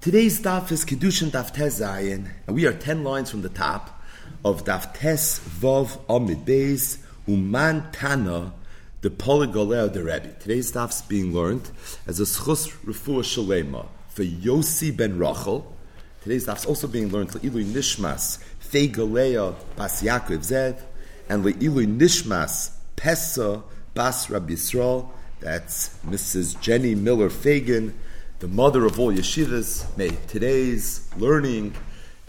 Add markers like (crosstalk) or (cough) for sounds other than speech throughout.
Today's daf is Kedushin Daf Tes and we are ten lines from the top of Daf Tes Vav Amid Beis Uman Tana the Polygoleo de Rebbe. Today's daf is being learned as a Schus Refuah Shalema for Yossi ben Rachel. Today's daf is also being learned for Ilui Nishmas Feiga Leah Bas Yaakov Zev and Le'ilui Nishmas Pesa Bas Rabbi Yisrael. That's Mrs. Jenny Miller Fagan the mother of all yeshivas. May today's learning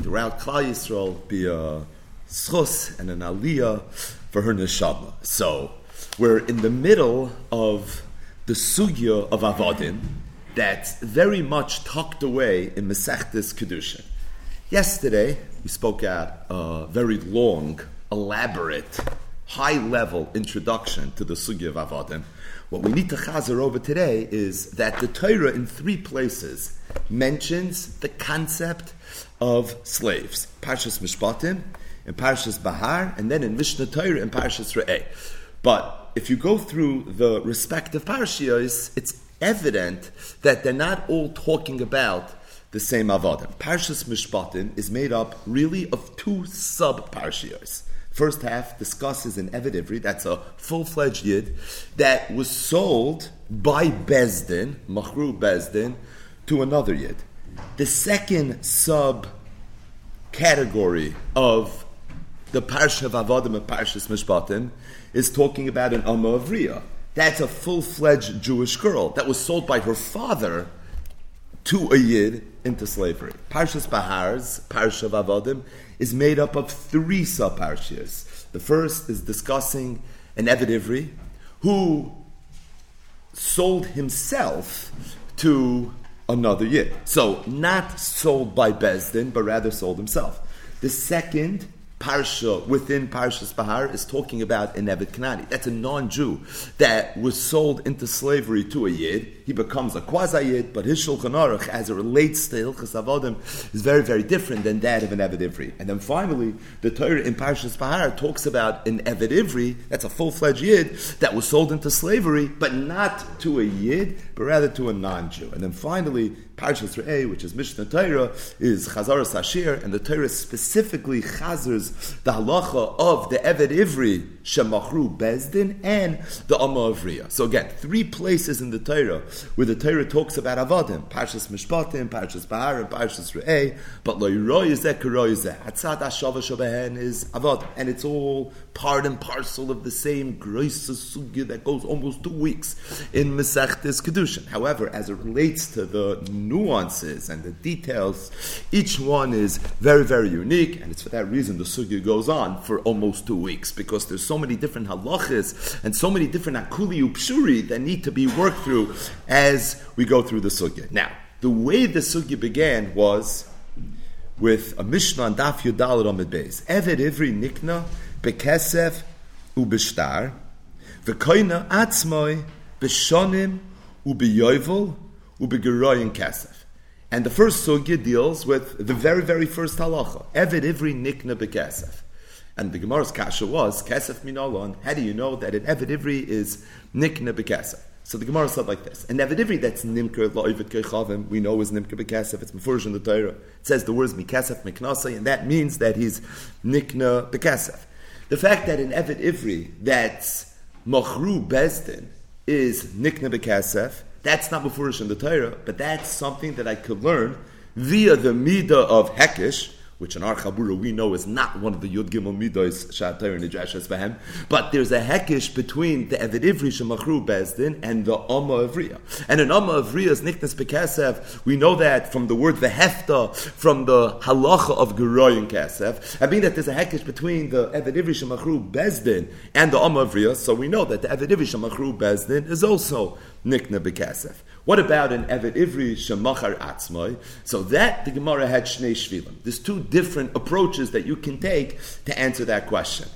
throughout Klal Yisrael be a schos and an aliyah for her neshama. So we're in the middle of the sugya of avodim that's very much tucked away in Masechtas Kedushin. Yesterday we spoke at a very long, elaborate, high-level introduction to the sugya of avodim what we need to chazer over today is that the Torah in three places mentions the concept of slaves. Parshas Mishpatim, in Parshas Bahar, and then in Mishnah Torah and Parshas Re'eh. But if you go through the respective parshiyos, it's evident that they're not all talking about the same avodim. Parshas Mishpatim is made up really of two sub parshiyos. First half discusses an Eved Ivri, that's a full fledged Yid, that was sold by Bezdin, Machru Bezdin, to another Yid. The second sub category of the Parsha of Avodim and Parshas Mishpatim is talking about an Amma Avriya. That's a full fledged Jewish girl that was sold by her father to a Yid into slavery. Parshas Bahar's Parsha of Avodim is made up of three sub parshas. The first is discussing an Ivri who sold himself to another Yid. So, not sold by Bezdin, but rather sold himself. The second parsha within Parshas Bahar is talking about an Evet Kanani. That's a non-Jew that was sold into slavery to a Yid. He becomes a quasi-Yid, but his Shulchan Aruch, as it relates to Hilchas Avodim, is very, very different than that of an Evet Ivri. And then finally, the Torah in Parshas Bahar talks about an Evet Ivri, that's a full-fledged Yid, that was sold into slavery, but not to a Yid, but rather to a non-Jew. And then finally, Parshas Re'eh, which is Mishnah Torah, is Chazaras Hashir, and the Torah specifically chazers the halacha of the Eved Ivri, Shemachru Bezdin, and the Amma Avriya. So again, three places in the Torah where the Torah talks about Avadim, Parshas Mishpatim, Parshas Bahar, and Parshas Re'eh, but Lo Yiroy is Karoy is Hatzad Ashava Shabehen is Avadim, and it's all part and parcel of the same Grace Sugya that goes almost two weeks in Masechtes Kedushin. However, as it relates to the nuances and the details. Each one is very, very unique, and it's for that reason the sugya goes on for almost two weeks because there's so many different halachas and so many different akuli upshuri that need to be worked through as we go through the sugya. Now, the way the sugya began was with a Mishnah on Daf Yudal Ramid Beis. Eved Ivri Nikna Bekesef Ubishtar V'koina Atzmoi Bishonim Ubiyovel ubegeroyin kesef. And the first sugya deals with the very, very first halacha. Eved ivri nikna bekesef. And the Gemara's kasha was, kesef minolon, how do you know that an eved ivri is nikna bekesef? So the Gemara said like this: An eved ivri that's nimker lo'ivet kechavim, we know is nimker bekesef. It's mefurish in the Torah. It says the words mikesef miknasai, and that means that he's nikna bekesef. The fact that an eved ivri that's machru bezdin is nikna bekesef that's not Mufurish in the Torah, but that's something that I could learn via the Midah of Hekish, which in our Chabura we know is not one of the Yud Gimel Midos Shatar and Nidrashas Behem, but there's a hekish between the Eved Ivri Shemachru Bezdin and the Amma Avriya. And in Amma Avriya's Niknas Bekesev, we know that from the word the Hefta, from the halacha of Geroyin Kesef, I mean that there's a hekish between the Eved Ivri Shemachru Bezdin and the Amma Avriya, so we know that the Eved Ivri Shemachru Bezdin is also Nikna Bekesef. What about an Evet Ivri Shemachar Atzmai? So that the Gemara had Shnei Shvilim. There's two different approaches that you can take to answer that question.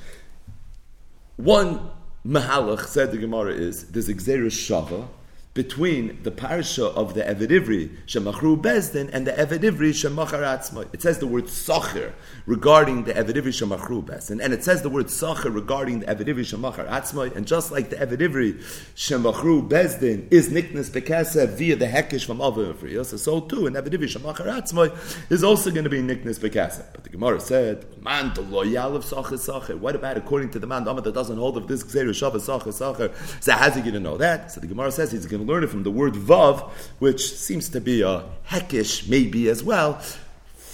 One Mahalach said the Gemara is there's Shava between the parsha of the Eved Ivri Shemachru Bezdin and the Eved Ivri Shemachar. It says the word Sacher regarding the Eved Ivri Shemachru Bezdin, and it says the word Sacher regarding the Eved Ivri Shemachar and just like the Eved Ivri Shemachru Bezdin is Niknas Bekaseh via the Hekish from Avim so, so too an Eved Ivri Shemachar is also going to be Niknas Bekaseh. But the Gemara said, Man, the loyal of Sacher Sacher. What about according to the man that doesn't hold of this Gzeir Shavah Sacher Sacher? So how's he going to know that? So the Gemara says he's going learn it from the word vav, which seems to be a hekish maybe as well,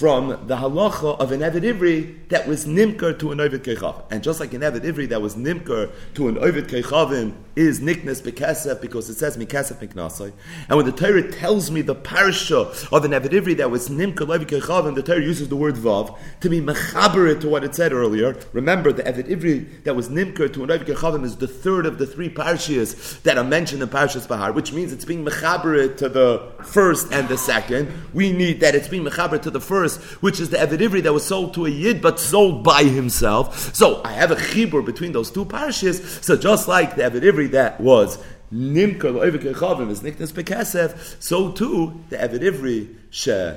from the halacha of an Eved Ivri that was nimker to an Ovid Keichavin. And just like an Eved Ivri that was nimker to an Ovid Keichavin is niknes bekesef because it says mikesef miknasai. And when the Torah tells me the parsha of the Eved Ivri that was nimker Ovid Keichavin, the Torah uses the word vav to be mechaber to what it said earlier. Remember, the Ivri that was nimker to an Ovid Keichavin is the third of the three parshias that are mentioned in Parshas Bahar, which means it's being mechaber to the first and the second. We need that it's being mechaber to the first which is the Evid that was sold to a Yid, but sold by himself. So I have a chibur between those two parashas. So just like the Evid that was Nimker Lo'evik is Niknas Bekesef, so too the Evid she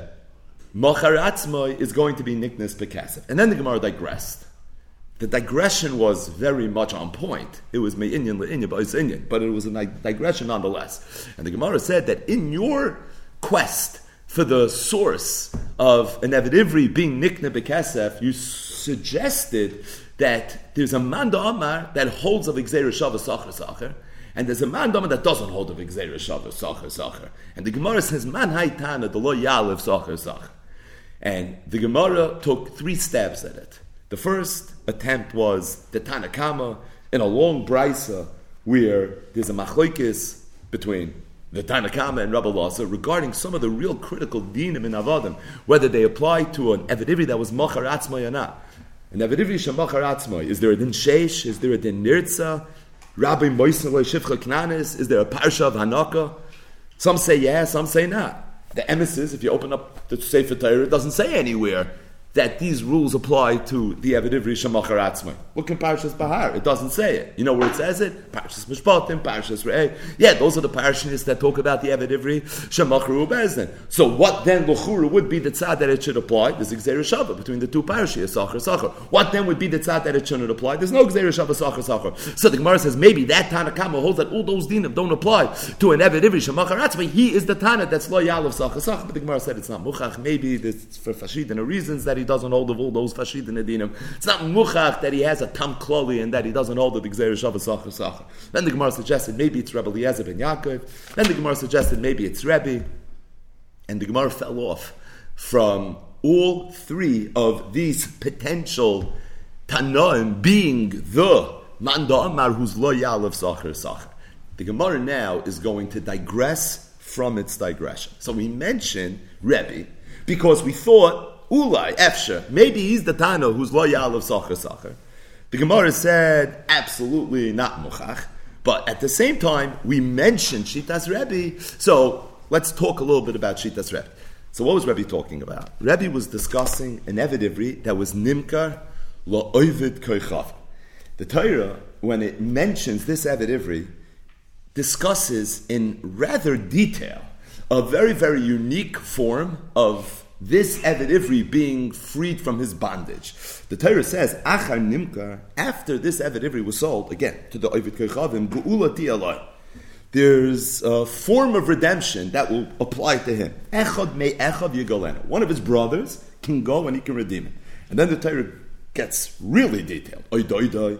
Machar is going to be Niknas Bekesef. And then the Gemara digressed. The digression was very much on point. It was me'inyan le'inyan, inyan, but it was a digression nonetheless. And the Gemara said that in your quest for the source of an Eved Ivri being Nikna Bekesef, you suggested that there's a man Amar that holds of Gzeir Shava Sacher Sacher, and there's a Amar that doesn't hold of Gzeir Shava Sacher Sacher. And the Gemara says, Man Haitana, the Lo Yalev Sacher Sacher. And the Gemara took three stabs at it. The first attempt was the Tanakama in a long brisa where there's a machlokes between the Tanakama and Rabbi Lasa regarding some of the real critical dinim in Avadim, whether they apply to an Evidivri that was Machar Atzmai or not. An Evidivri Shemachar is there a din Sheish? Is there a din Nirtza? Rabbi Moisaloi Shifcha Knanis? Is there a Parsha of Hanaka? Some say yes, some say not. The emissaries, if you open up the Sefer Torah, it doesn't say anywhere that these rules apply to the Evidivri Shemachar Atzmai. Look in Parshas Bahar. It doesn't say it. You know where it says it? Parshas Mishpatim, Parshas Re'eh. Yeah, those are the parashas that talk about the Evidivri Shemachar Ubezdin. So what then, Luchura, would be the tzad that it should apply? There's Gzeir Shava between the two parashas, Sachar, Sachar. What then would be the tzad that it shouldn't apply? There's no Gzeir Shava, Sachar, Sachar. So the Gemara says maybe that Tanakama holds that all those dinim don't apply to an Evidivri Shemachar Atzmai. He is the Tana that's Lo Yalav Sachar, Sachar. But the Gemara said it's not Muchach. Maybe it's for Fashid and reasons that he doesn't hold of all those Fashid and Edinim. It's not Muchach that he has a Tam Kloli and that he doesn't hold the Gzeir Shav Sacher Sacher. Then the Gemara suggested maybe it's Rebbe Eliezer ben Yaakov. Then the Gemara suggested maybe it's Rebbe. And the Gemara fell off from all three of these potential Tanoim being the Manda Amar who's loyal of Sacher Sacher. The Gemara now is going to digress from its digression. So we mentioned Rebbe because we thought Ulai, Efsha. Maybe he's the Tano who's loyal of Sacher Sacher. The Gemara said, absolutely not Muchach. But at the same time, we mentioned Shitas Rebbe. So let's talk a little bit about Shitas Rebbe. So what was Rebbe talking about? Rebbe was discussing an Evid that was Nimkar La'ovid Koichav. The Torah, when it mentions this Evid discusses in rather detail a very, very unique form of this Eved Ivri being freed from his bondage. The Torah says, Achar after this Eved Ivri was sold, again, to the Ovid Kechavim, Ge'ulati. There's a form of redemption that will apply to him. Echad me echad yigolenu. One of his brothers can go and he can redeem it. And then the Torah gets really detailed. Oy doi doi.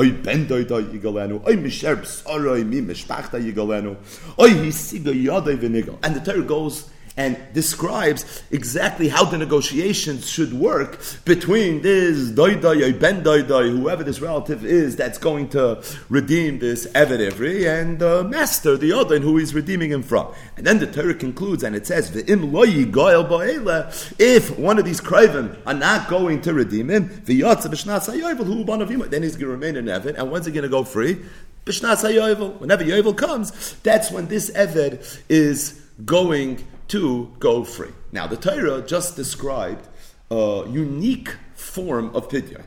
Oy ben doi doi yigolenu. Oy misher b'soroi mi mishpachta yigolenu. Oy hisiga yadoi v'nigol. And the Torah goes and describes exactly how the negotiations should work between this doidai, ben doidai, whoever this relative is that's going to redeem this Eved Ivri, and the master, the other, and who he's redeeming him from. And then the Torah concludes and it says, V'im loyi if one of these krivim are not going to redeem him, then he's going to remain in Eved, and when's he going to go free? B'shnat sayovel. Whenever Yovel comes, that's when this Eved is going to go free. Now, the Torah just described a unique form of pidyon.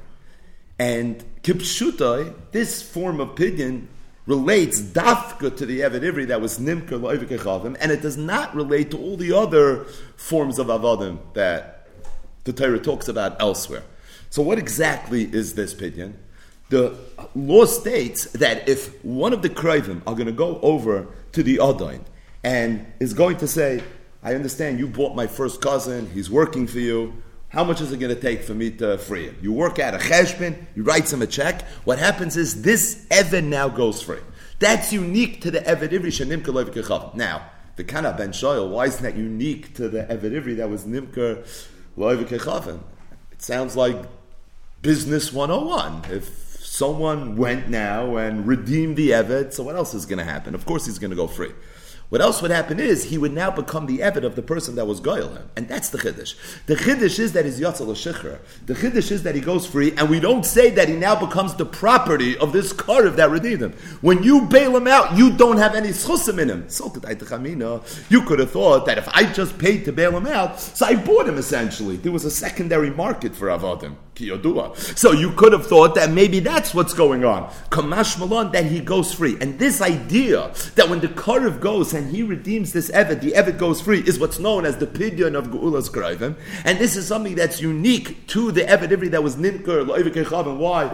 And kipshutai, this form of pidyon relates dafka to the Eved Ivri that was Nimker Loivikechavim, and it does not relate to all the other forms of Avadim that the Torah talks about elsewhere. So, what exactly is this pidyon? The law states that if one of the Krivim are going to go over to the Adain and is going to say, I understand you bought my first cousin, he's working for you, how much is it going to take for me to free him? You work out a cheshbon, you write him a check. What happens is this Evan now goes free. That's unique to the Eved Ivri Shanim Kalev Now, the Kana Ben Shoyal, why isn't that unique to the Eved Ivri that was Nimker Loiv It sounds like business 101. If someone went now and redeemed the Eved, so what else is going to happen? Of course he's going to go free. What else would happen is he would now become the Eved of the person that was goyal him, and that's the chiddush. The chiddush is that he's yatzal shichra. The chiddush is that he goes free, and we don't say that he now becomes the property of this karev that redeemed him. When you bail him out, you don't have any schusim in him. So You could have thought that if I just paid to bail him out, so I bought him essentially. There was a secondary market for avodim. So you could have thought that maybe that's what's going on. Kamash Malon, that he goes free. And this idea that when the Karev goes and he redeems this Evet, the Evet goes free, is what's known as the Pidyon of Geula's Kraivim. And this is something that's unique to the Evet Ivri that was Nimker, Loivikechavim. Why?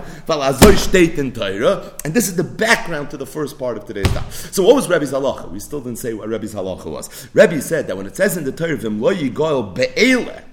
And this is the background to the first part of today's talk. So what was Rebbe's halacha? We still didn't say what Rebbe's halacha was. Rebbe said that when it says in the Torah, Vim Lo Yigoil Be'eleh,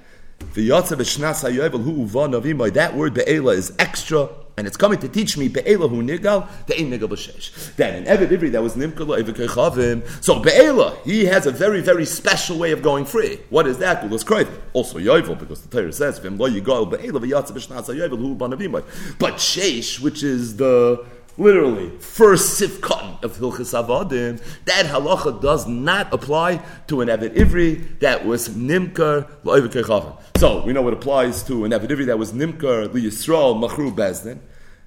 that word be'ela is extra, and it's coming to teach me be'ela hu nigal, the ein nigal b'shesh. That in Eved Ivri, that was nimkala evekechavim. So be'ela, he has a very, very special way of going free. What is that? Gulas kroiv. Also yovel, because the Torah says, v'im lo yigal be'ela v'yatza b'shnasa yovel hu banavimai. But shesh, which is the literally first sifkatan of Hilchas Avadim, that halacha does not apply to an Eved Ivri that was Nimkar Lo'ivik So we know it applies to an Eved Ivri that was Nimkar Yisrael Machru Bezdin.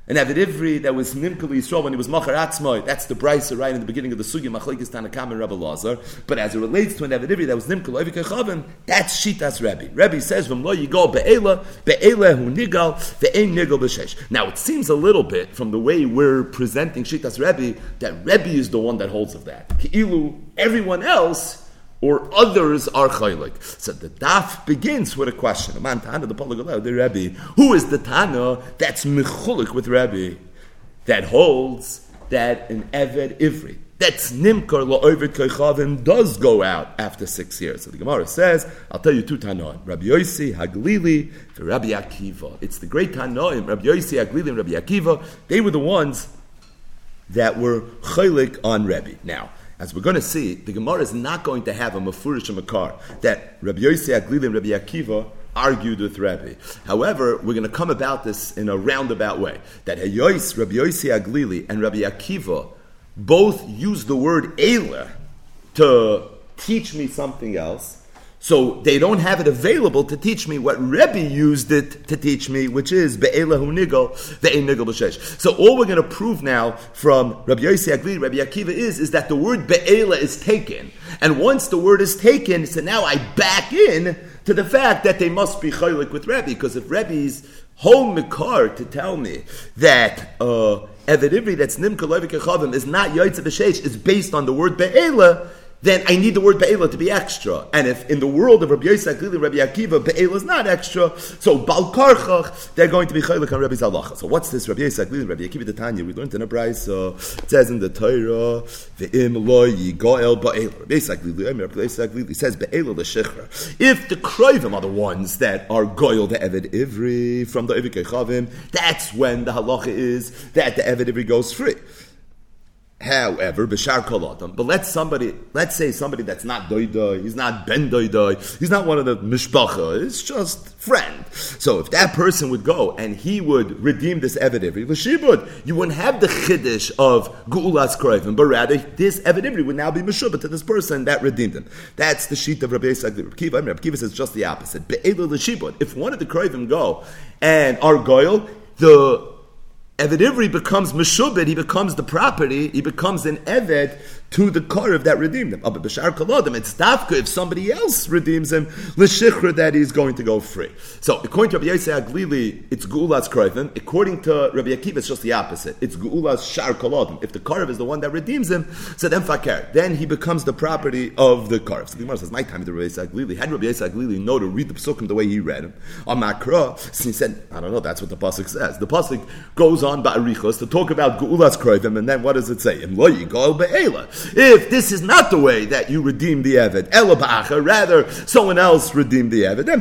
An Avid Ivri that was Nimkal Yisrael when he was Machar Atzmoy, that's the Brisa right in the beginning of the Sugya, Machlekes Tanakam and Rabbi Lazar. But as it relates to an Avid Ivri that was Nimkal Oivik that's Shitas Rebbe. Rebbe says, V'm lo yigal be'ela, be'ela hu nigal, ve'ein nigal b'shesh. Now it seems a little bit from the way we're presenting Shitas Rebbe that Rebbe is the one that holds of that. Ki'ilu, everyone else or others are chaylik. So the daf begins with a question. Man Tana, the the Rebbe. Who is the Tana that's mechulik with Rebbe? That holds that an Eved Ivri, that's Nimkar La'ovid Koichavim, does go out after six years. So the Gemara says, I'll tell you two Tanoim, Rabbi Yossi, Haglili, and Rabbi Akiva. It's the great Tanoim, Rabbi Yossi, Haglili, and Rabbi Akiva. They were the ones that were chaylik on Rebbe. Now, as we're going to see, the Gemara is not going to have a mafurish makar that Rabbi Yossi Aglili and Rabbi Akiva argued with Rabbi. However, we're going to come about this in a roundabout way. That Hayois, Rabbi Yossi Aglili and Rabbi Akiva both use the word Eila to teach me something else, so they don't have it available to teach me what Rebbe used it to teach me, which is be'elahu nigel, ve'ein nigel b'shesh. So all we're going to prove now from Rabbi Yossi Agli, Rabbi Akiva is, is that the word be'ela is taken. And once the word is taken, so now I back in to the fact that they must be chaylik with Rebbe, because if Rebbe's whole mikar to tell me that uh, Eved Ivri that's Nimka Levik is not Yaitza B'Sheish, is based on the word Be'ela, then I need the word Be'ela to be extra. And if in the world of Rabbi Yosef, clearly Rabbi Akiva, Be'ela is not extra, so Balkarchach, they're going to be Chaylik on Rabbi Zalacha. So what's this Rabbi Yosef, Rabbi Akiva the Tanya? We learned in a Brisa, it says in the Torah, Ve'im lo yigoel Ba'ela. Rabbi Yosef, clearly, Rabbi Yosef, clearly says Be'ela the Shechra. If the Kroivim are the ones that are Goyel the Eved Ivri, from the Eved Kechavim, that's when the halacha is that the Eved Ivri goes free. However, b'shar kolatam. But let's somebody, let's say somebody that's not doidoi, he's not ben doidoi, he's not one of the mishpacha, it's just friend. So if that person would go and he would redeem this evidivri, l'shibud, you wouldn't have the chiddush of gu'ulas kroivim, but rather this evidivri would now be meshubah to this person that redeemed him. That's the sheet of Rabbi Yisrael. Kiva, Rabbi Kiva says just the opposite. Be'elu l'shibud. If one of the kroivim go and are goyal, the Eved Ivri becomes Meshubit, he becomes the property, he becomes an Eved to the Karev that redeemed him. But Bashar Kaladim, it's Dafka if somebody else redeems him, L'Shichra that he's going to go free. So according to Rabbi Yosef Aglili, it's Gu'ulas Krevim. According to Rabbi Akiva, it's just the opposite. It's Gu'ulas Shar Kaladim. If the Karev is the one that redeems him, so then Fakir. Then he becomes the property of the Karev. So the Gemara says, my time, the Rabbi Yosef Aglili. Had Rabbi Yosef Aglili know to read the Psukim the way he read them, on Makra, so he said, I don't know, that's what the Pasuk says. The Pasuk goes on by Ba'arichos to talk about Gu'ulas Krevim, and then what does it say? If this is not the way that you redeem the Eved, Ela rather someone else redeemed the Eved, then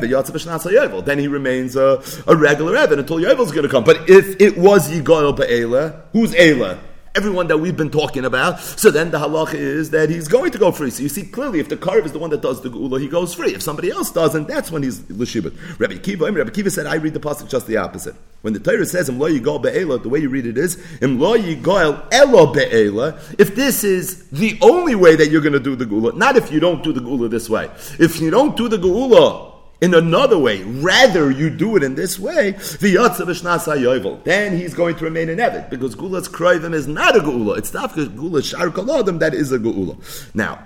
then he remains a, a regular Eved until Yovel is going to come. But if it was Yigoel Ba'ela, who's Ela? Everyone that we've been talking about. So then the halacha is that he's going to go free. So you see clearly, if the karv is the one that does the gula, he goes free. If somebody else doesn't, that's when he's l'shibut. Rabbi Kiva, Rabbi Kiva said, I read the pasuk just the opposite. When the Torah says im lo be'ela, the way you read it is im lo elo be'ela. If this is the only way that you're going to do the gula, not if you don't do the gula this way. If you don't do the gula in another way, rather you do it in this way, the yovel. then he's going to remain in Evet, because Gula's Kroivim is not a Gula, it's not Gula Shar Kaladim that is a Gula. Now,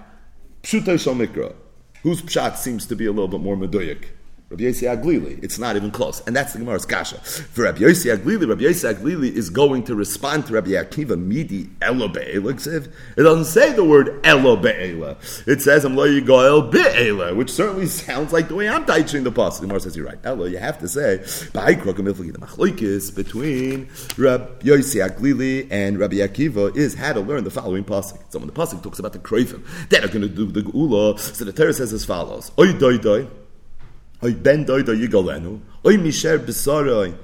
Pshutay Shomikra, whose Pshat seems to be a little bit more Medoyik. Rabbi Yossi Aglili. It's not even close. And that's the Gemara's kasha. For Rabbi Yossi Aglili, Rabbi Yossi Aglili is going to respond to Rabbi Akiva Midi Elo Be'ela. It doesn't say the word Elo Be'ela. It says Am Lo Yigoel which certainly sounds like the way I'm teaching the pasuk. The Gemara says you're right. Elo, you have to say between Rabbi Yossi Aglili and Rabbi Akiva is how to learn the following pasuk. So when the pasuk talks about the kreifim that are going to do the geula, so the Torah says as follows: Oy doi doi. Oy ben doy do yigolenu, oy misher besaroy,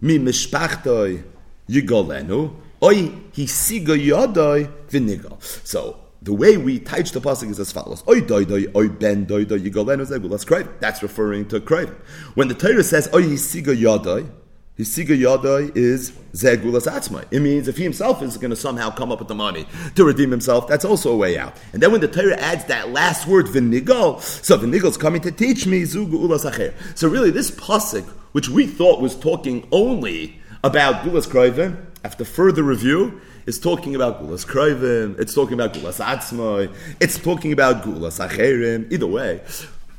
mi mishpachtoi yigolenu, oy hisiga yodoy vinigal. So, the way we teach the pasuk is as follows: Oy doy doy, oy ben doy doy yigolenu zegulas krayv. That's referring to krayv. When the Torah says oy hisiga yodoy, his siga yadai is zegulas atzmai. It means if he himself is going to somehow come up with the money to redeem himself, that's also a way out. And then when the Torah adds that last word v'nigal, so is coming to teach me zugu ulas acher. So really, this pasuk, which we thought was talking only about gulas kroivim, after further review, is talking about gulas kroivim. It's talking about gulas atzmai. It's talking about gulas acherim. Either way,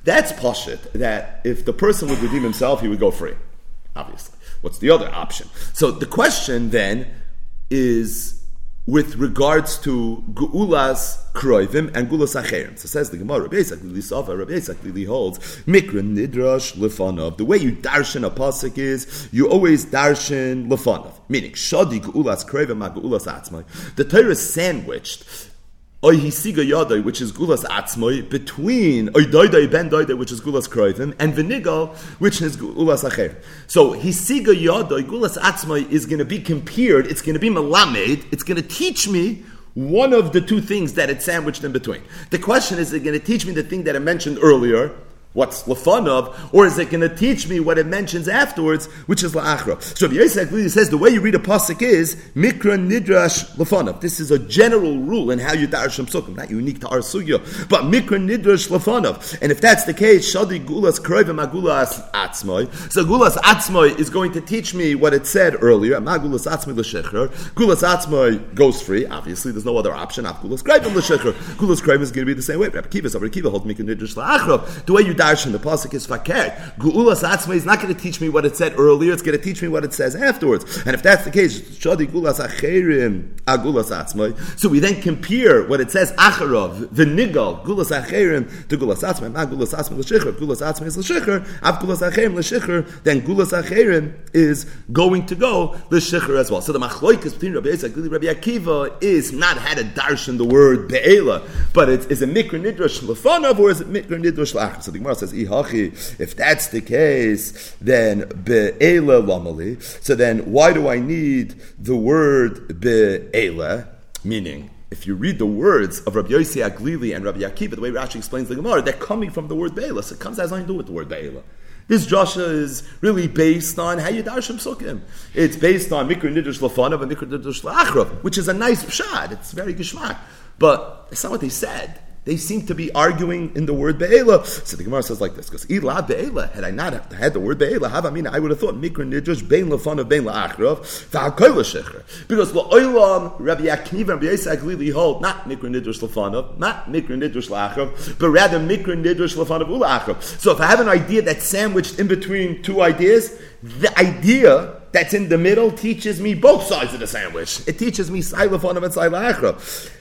that's pashit. That if the person would redeem himself, he would go free. Obviously. What's the other option? So the question then is with regards to Gu'ulas Kroivim and Gulas Acherim. So says the Gemara, Rabbi Yisak Lili Sofa, Rabbi Yisak Lili holds, Mikra Nidrash Lefanov. The way you darshan a pasuk is, you always darshan Lefanov. Meaning, Shadi Gu'ulas Kroivim ma Gu'ulas Atzmai. The Torah is sandwiched oy hisiga which is gulas atzmoi, between oy doidai ben doidai, which is gulas kroivim, and venigal, which is gulas acher. So hisiga yadai, gulas atzmoi, is going to be compared. It's going to be melamed. It's going to teach me one of the two things that it's sandwiched in between. The question is, is it going to teach me the thing that I mentioned earlier? What's of, or is it going to teach me what it mentions afterwards, which is la'achra? So Rabbi Yosef really says the way you read a pasuk is mikra nidrash of. This is a general rule in how you darshem sukkim, not unique to our sugya, but mikra nidrash of. And if that's the case, shadi gulas kroivim agulas atzmoy. So gulas atzmoy is going to teach me what it said earlier. Magulas atzmoy l'shecher. Gulas atzmoy goes free. Obviously, there's no other option. Gulas kroivim l'shecher. Gulas kroivim is going to be the same way. Rabbi Kiva, Rabbi Kiva holds mikra nidrash la'achra. The way you darshan the pasuk is fakir. Gu'ulas atzma is not going to teach me what it said earlier. It's going to teach me what it says afterwards. And if that's the case, shadi gulas acherim agulas atzma. So we then compare what it says acharov v'nigal gulas acherim to gulas atzma. Not gulas atzma l'shicher. Gulas atzma is l'shicher. Av gulas acherim l'shicher. Then gulas acherim is going to go l'shicher as well. So the machloikas between Rabbi Yitzchak and Rabbi Akiva is not had a darshan the word be'ela, but it's, is a mikra nidrash lefanav or is it mikra nidrash la'achar? So the says ihachi. If that's the case, then be'ela lamali. So then, why do I need the word be'ela? Meaning, if you read the words of Rabbi Yossi Aglili and Rabbi Akiva, the way Rashi explains the Gemara, they're coming from the word be'ela. So it comes as nothing to do with the word be'ela. This Joshua is really based on how you darshim sukkim. It's based on mikra nidrush lafanav and mikra la'achrav, which is a nice pshad. It's very gishmak. But it's not what they said. They seem to be arguing in the word be'ela. So the Gemara says like this, because ila be'ela, had I not had the word be'ela, have I would have thought mikra nidrush bein lefan of bein la'achrav, v'hakoy l'shecher. Because la'olam, Rabbi Akiva and Rabbi Yisak Lili hold, not mikra nidrush lefanav, not mikra nidrush la'achrav, but rather mikra nidrush lefanav ula'achrav. So if I have an idea that's sandwiched in between two ideas, the idea that's in the middle teaches me both sides of the sandwich. It teaches me sai lefanav and sai la'achrav.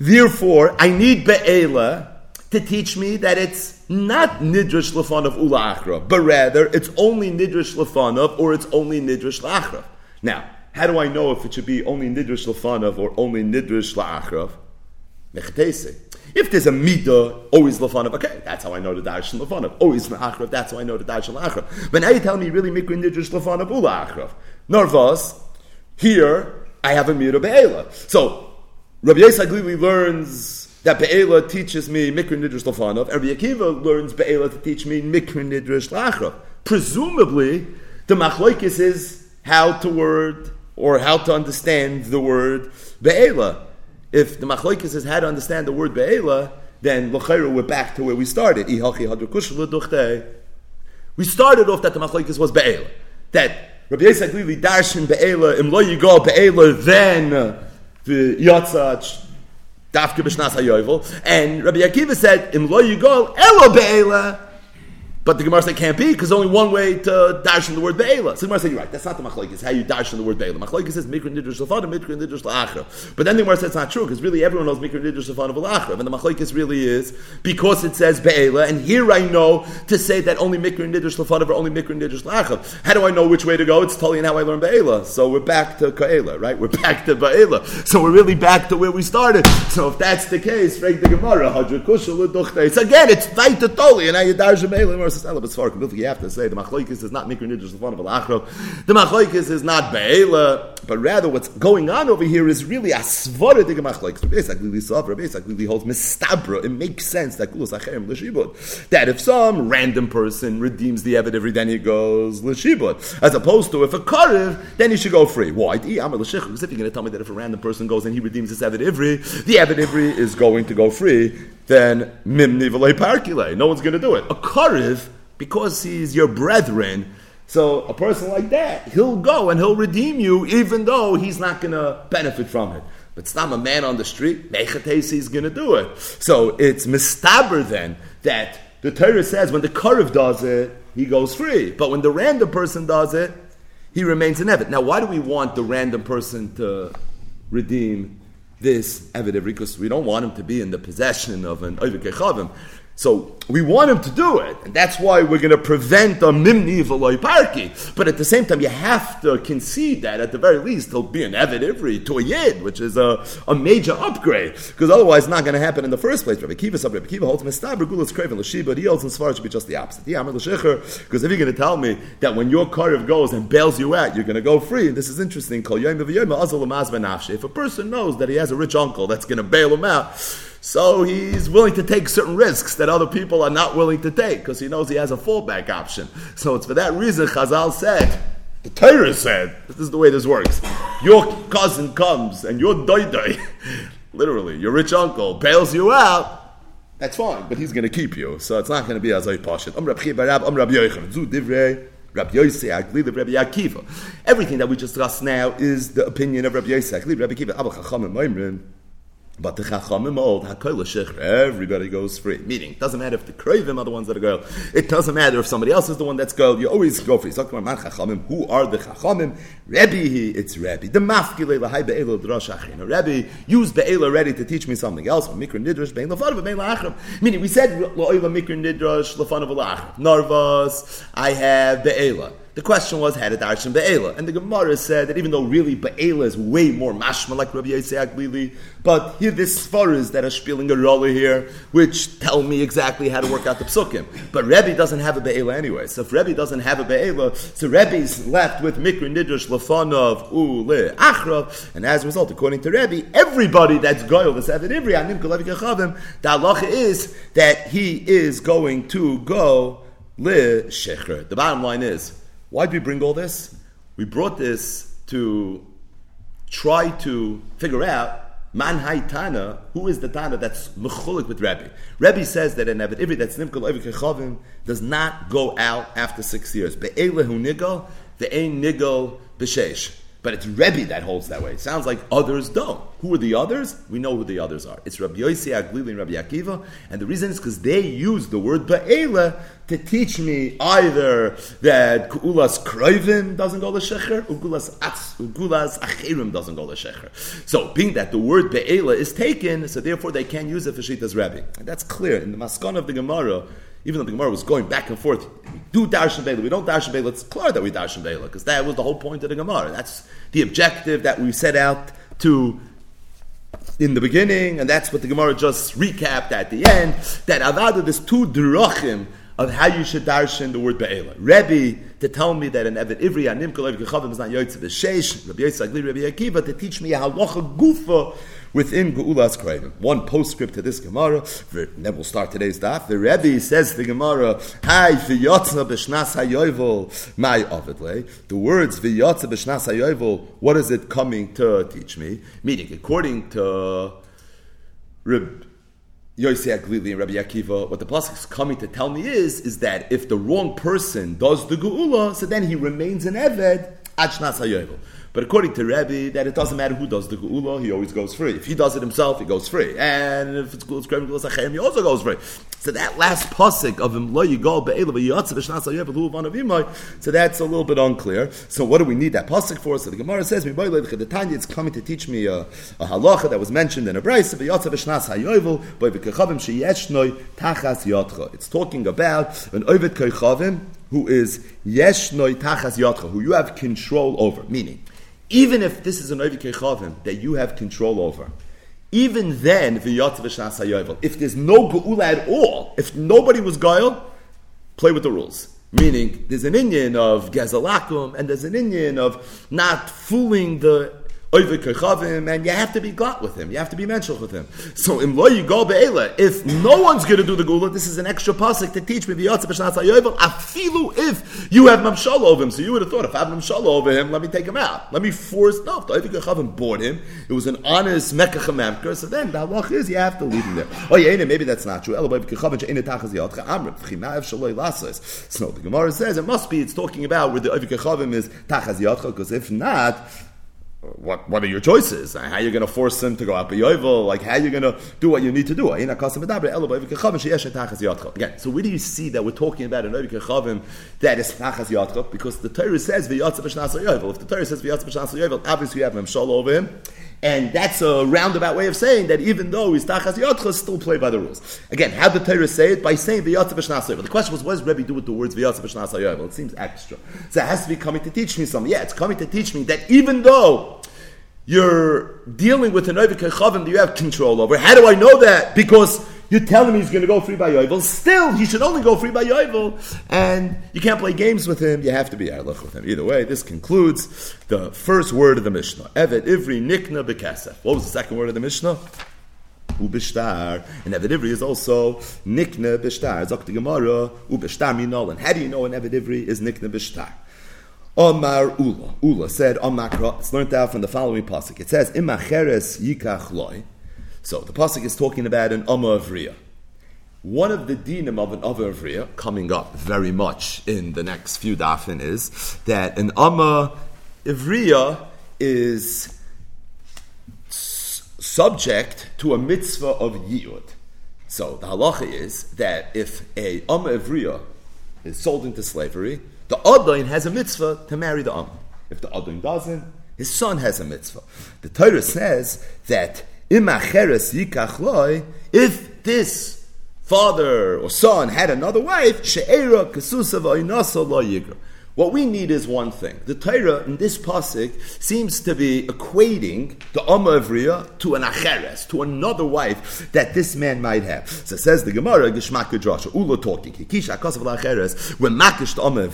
Therefore, I need Be'ela to teach me that it's not Nidrash of Ula Achra, but rather it's only Nidrash of or it's only Nidrash La'achra. Now, how do I know if it should be only Nidrash of or only Nidrash La'achra? Mechatese. If there's a midah, always lafanav, okay, that's how I know the darshan lafanav. Always ma'achrav, that's how I know the darshan la'achrav. But now you tell me really mikra nidrash lafanav ula achrav. Narvas, here I have a midah be'ela. So Rabbi Glili learns that Be'ela teaches me Mikra Nidrish Lafanov, Rabbi Akiva learns Be'ela to teach me Mikra Nidrish Lachrav. Presumably, the Machloikis is how to word or how to understand the word Be'ela. If the Machloikis is how to understand the word Be'ela, then L'chayra we're back to where we started. We started off that the Machloikis was Be'ela. That Rabbi Yitzhak Glili darshan Be'ela, im lo yigo Be'ela, then the Yatzach, Dafka B'Shnas HaYovel, and Rabbi Akiva said, Im lo yigol elo be'ela, but the Gemara said can't be because only one way to dash in the word be'ela. So the Gemara said you're right. That's not the machlokes. How you dash in the word be'ela? Machlokes says mikra nidrush lefana, mikra nidrush la'achra. But then the Gemara said it's not true because really everyone knows mikra nidrush lefana v'la'achra. And the machlokes really is because it says be'ela. And here I know to say that only mikra nidrush lefana or only mikra nidrush la'achra. How do I know which way to go? It's telling how I learn be'ela. So we're back to ka'ela, right? We're back to be'ela. So we're really back to where we started. So if that's the case, right, the Gemara, hadra kushal It's again, it's fight to totally, and now you darshan be'ela says, "Ela You have to say the machlokes is not mikra the of alachro. The machlokes is not be'ela, but rather what's going on over here is really a svara dig machlokes. Basically, we saw. Basically, we holds mistabra. It makes sense that gulos acherim l'shibud. That if some random person redeems the evid then he goes l'shibud, as opposed to if a karev, then he should go free. Why? Because if you're going to tell me that if a random person goes and he redeems his evid ivri, the evid ivri is going to go free. Then mimni v'lei parkile. No one's going to do it. A karev because he's your brethren. So a person like that, he'll go and he'll redeem you, even though he's not going to benefit from it. But it's not a man on the street. Mechatesi is going to do it. So it's mistaber then that the Torah says when the Karev does it, he goes free. But when the random person does it, he remains in Evid. Now, why do we want the random person to redeem this Evid Because we don't want him to be in the possession of an Oivik Echavim. So we want him to do it, and that's why we're going to prevent a mimni v'loy parki. But at the same time, you have to concede that at the very least he'll be an evid ivri to a yid, which is a, a major upgrade, because otherwise it's not going to happen in the first place. Rabbi Kiva, Rabbi Kiva holds mistaber gulas craven l'shiba, he holds in Svar should be just the opposite. Yeah, because if you're going to tell me that when your karev goes and bails you out, you're going to go free. This is interesting. If a person knows that he has a rich uncle that's going to bail him out so he's willing to take certain risks that other people are not willing to take because he knows he has a fallback option. So it's for that reason Chazal said, the Torah said, this is the way this works. Your cousin comes and your doy (laughs) literally, your rich uncle, bails you out. That's fine, but he's going to keep you. So it's not going to be as pashit. I'm Rabbi Yosef, Rabbi Akiva. Everything that we just discussed now is the opinion of Rabbi Yosef, Rabbi Akiva. Abba but the Chachamim hold Hakola Shechra. Everybody goes free. Meaning, it doesn't matter if the Kravim are the ones that are girl. It doesn't matter if somebody else is the one that's girl. You always go free. Who are the Chachamim? Rebbe. It's Rebbe. The Mafkile Lahai Be'elo Drosh Achina. Rebbe used Be'elo already to teach me something else. Mikra Nidrash Be'en Lafanav Be'en La'achram. Meaning, we said La'oila Mikra Nidrash Lafanav La'achram. Narvas. I have Be'ela. The question was, how did Darshan Be'ela? And the Gemara said that even though really Be'ela is way more mashma like Rabbi Yitzhak Lili, but here this svaras that are spilling a roller here, which tell me exactly how to work out the psukim. But Rebbe doesn't have a Be'ela anyway. So if Rebbe doesn't have a Be'ela, so Rebbe's left with Mikra Nidrush Lafanov Ule Achrav, and as a result, according to Rebbe, everybody that's Goyal, the Seven Ivri, Anim the halacha is that he is going to go Le Shecher. The bottom line is, why did we bring all this? We brought this to try to figure out Man Tana, who is the Tana that's mechulik with Rebbe? Rebbe says that an Evet Ivri that's Nimkal Oivik Kechavim does not go out after six years. Be'ele hu nigel, the ein nigel b'sheish. But it's Rebbe that holds that way. It sounds like others don't. Who are the others? We know who the others are. It's Rabbi Yossi Aglili and Rabbi Akiva, and the reason is because they use the word ba'ela to teach me either that ku'ulas kroivim doesn't go to shecher, or ku'ulas achirim doesn't go to shecher. So, being that the word ba'ela is taken, so therefore they can't use it for Shita's Rebbe. And that's clear. In the Maskon of the Gemara, even though the Gemara was going back and forth, do Darshan Bela, we don't Darshan Bela, it's clear that we Darshan Bela, because that was the whole point of the Gemara. That's the objective that we set out to in the beginning, and that's what the Gemara just recapped at the end, that Avada, there's two drachim of how you should darshan the word Be'ela. Rebbe, to tell me that an Evet Ivri, Anim Kol Kechavim is not Yoitz of the Sheish, Rabbi Yitzhak Rabbi Akiva, to teach me how halacha gufa within Geulas Krayim. One postscript to this Gemara, then we'll start today's daf. The Rebbe says the Gemara, Hi, v'yotzna b'shnas hayovel, my avidle. The words v'yotzna b'shnas hayovel, what is it coming to teach me? Meaning, according to Reb Yosei Aglili and Rabbi Akiva, what the pasuk is coming to tell me is, is that if the wrong person does the geula, so then he remains an eved, hayovel. But according to Rebbe, that it doesn't matter who does the geula, he always goes free. If he does it himself, he goes free. And if it's krem, geula's he also goes free. So that last pasuk of him lo yigol be'elav yatzav v'shnas hayev v'lu v'anav so that's a little bit unclear. So what do we need that pasuk for? So the Gemara says, the Tanya, it's coming to teach me a, a halacha that was mentioned in a brayse, v'yatzav v'shnas hayev by v'kechavim sheyeshnoi tachas yatcha. It's talking about an ovid kechavim who is yeshnoi tachas yatcha, who you have control over, meaning even if this is an Ovi Kechavim that you have control over, even then, if there's no Geula at all, if nobody was Gael, play with the rules. Meaning, there's an Indian of Gazalakum, and there's an Indian of not fooling the and you have to be got with him. You have to be mentioned with him. So in lo go be'ela, if no one's going to do the gula, this is an extra pasuk to teach me the yotze b'shnat hayovel. Afilu if you have mamshala over him, so you would have thought if I have mamshala over him, let me take him out. Let me force. No, the oivik chavim bought him, it was an honest mekach memker. So then the halach is you have to leave him there. Oh yeah, maybe that's not true. So the Gemara says it must be. It's talking about where the oivik chavim is tachas because if not what what are your choices? How are you going to force him to go out yovel? Like how are you going to do what you need to do? Again, so where do you see that we're talking about an Oivik that is Tachas Yatcha? Because the Torah says V'yatza B'shnas Yovel. If the Torah says V'yatza B'shnas Yovel, obviously you have Memshal over him. And that's a roundabout way of saying that even though he's Tachas still play by the rules. Again, how did Torah say it? By saying Yovel. The question was, what does Rebbe do with the words Yovel? It seems extra. So it has to be coming to teach me something. Yeah, it's coming to teach me that even though you're dealing with an Oivik that you have control over. How do I know that? Because you're telling me he's going to go free by Yovel. Still, he should only go free by Yovel, and you can't play games with him. You have to be Erlich with him. Either way, this concludes the first word of the Mishnah. Evet Ivri Nikna Bekasef. What was the second word of the Mishnah? Ubishtar. And Evet Ivri is also Nikna Bishtar. Zok Gemara, Ubishtar Minol. And how do you know an Evet Ivri is Nikna Bishtar? Omar Ula. Ula said on it's learned out from the following pasuk. It says, Imacheres yikach loy. So the pasuk is talking about an Amma Avriya. One of the dinim of an Amma Avriya, coming up very much in the next few dafin, is that an Amma Avriya is subject to a mitzvah of Yiyud. So the halacha is that if a Amma Avriya is sold into slavery, the Adain has a mitzvah to marry the Am. If the Adain doesn't, his son has a mitzvah. The Torah says that if this father or son had another wife, she'era kesusa v'oinasa lo. What we need is one thing. The Torah in this pasuk seems to be equating the Amma to an Acheres, to another wife that this man might have. So says the Gemara, Gishmak Drasha, Ula talking, Kikisha Akasav Acheres, when Makish the Amma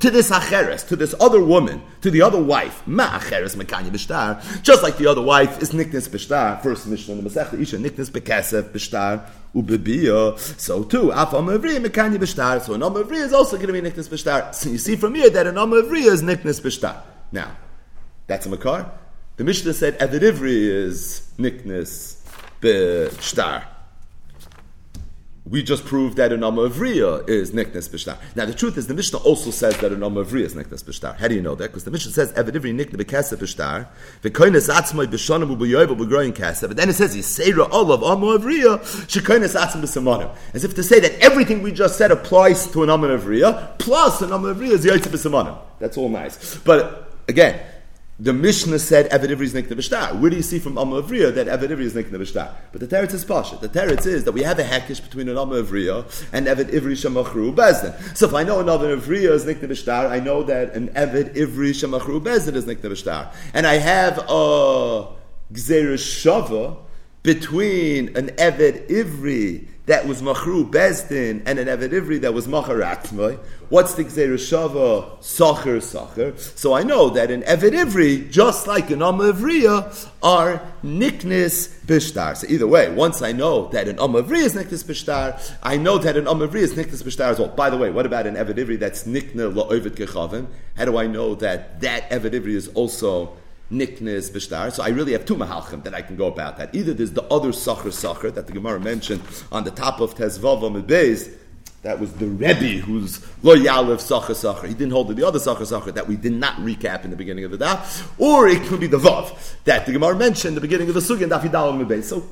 to this Acheres, to this other woman, to the other wife, Ma Acheres Mekanya Bishtar, just like the other wife is Niknis Bishtar, first Mishnah in the Masech, Isha Niknis Bekesef Bishtar, Ubebia. So too, Af Amavriya Mekanya Bishtar. So an Amavriya is also going to be Niknas Bishtar. So you see from here that an Amavriya is Niknas Bishtar. Now, that's a Makar. The Mishnah said Eved Ivri is Niknis B'Shtar we just proved that an Amma Avriya is Niknes Bishtar. Now, the truth is, the Mishnah also says that an Amma Avriya is Niknes Bishtar. How do you know that? Because the Mishnah says, Evidivri Nikne Bekesef Bishtar, Vekoines Atzmai Bishonim Ubuyoyva Begroin Kesef, but then it says, Yisera Olav Amma Avriya, Shekoines Atzmai Bisimonim. As if to say that everything we just said applies to an Amma Avriya, plus an Amma Avriya is Yoytze Bisimonim. That's all nice. But, again, the Mishnah said Eved Ivri is Nikna B'Shtar. Where do you see from Amma Avriya that Eved Ivri is Nikna B'Shtar? But the teretz is Pasha. The teretz is that we have a hackish between an Amma Avriya and Eved Ivri Shemachru Bezdin. So if I know an Amma Avriya is Nikna B'Shtar, I know that an Eved Ivri Shemachru Bezdin is Nikna B'Shtar. And I have a Gzeir Shava between an Eved Ivri that was Machru Bezdin and an Eved Ivri that was macharatmoy. What's the Gzeir Shava? Sacher, Sacher. So I know that an Eved Ivri, just like an Amma Ivriya, are Niknis Bishtar. So either way, once I know that an Amma Ivri is Niknis Bishtar, I know that an Amma Ivri is Niknis Bishtar as well. By the way, what about an Eved Ivri that's Nikna La'ovid Kechavim? How do I know that that Eved Ivri is also niknes b'shtar. So I really have two mahalchim that I can go about that. Either there's the other sacher sacher that the Gemara mentioned on the top of Tezvav Beis. That was the Rebbe who's loyal of Sacher Sacher. He didn't hold to the other Sacher Sacher that we did not recap in the beginning of the daf. Or it could be the Vav that the Gemara mentioned in the beginning of the Sugi and Beis. So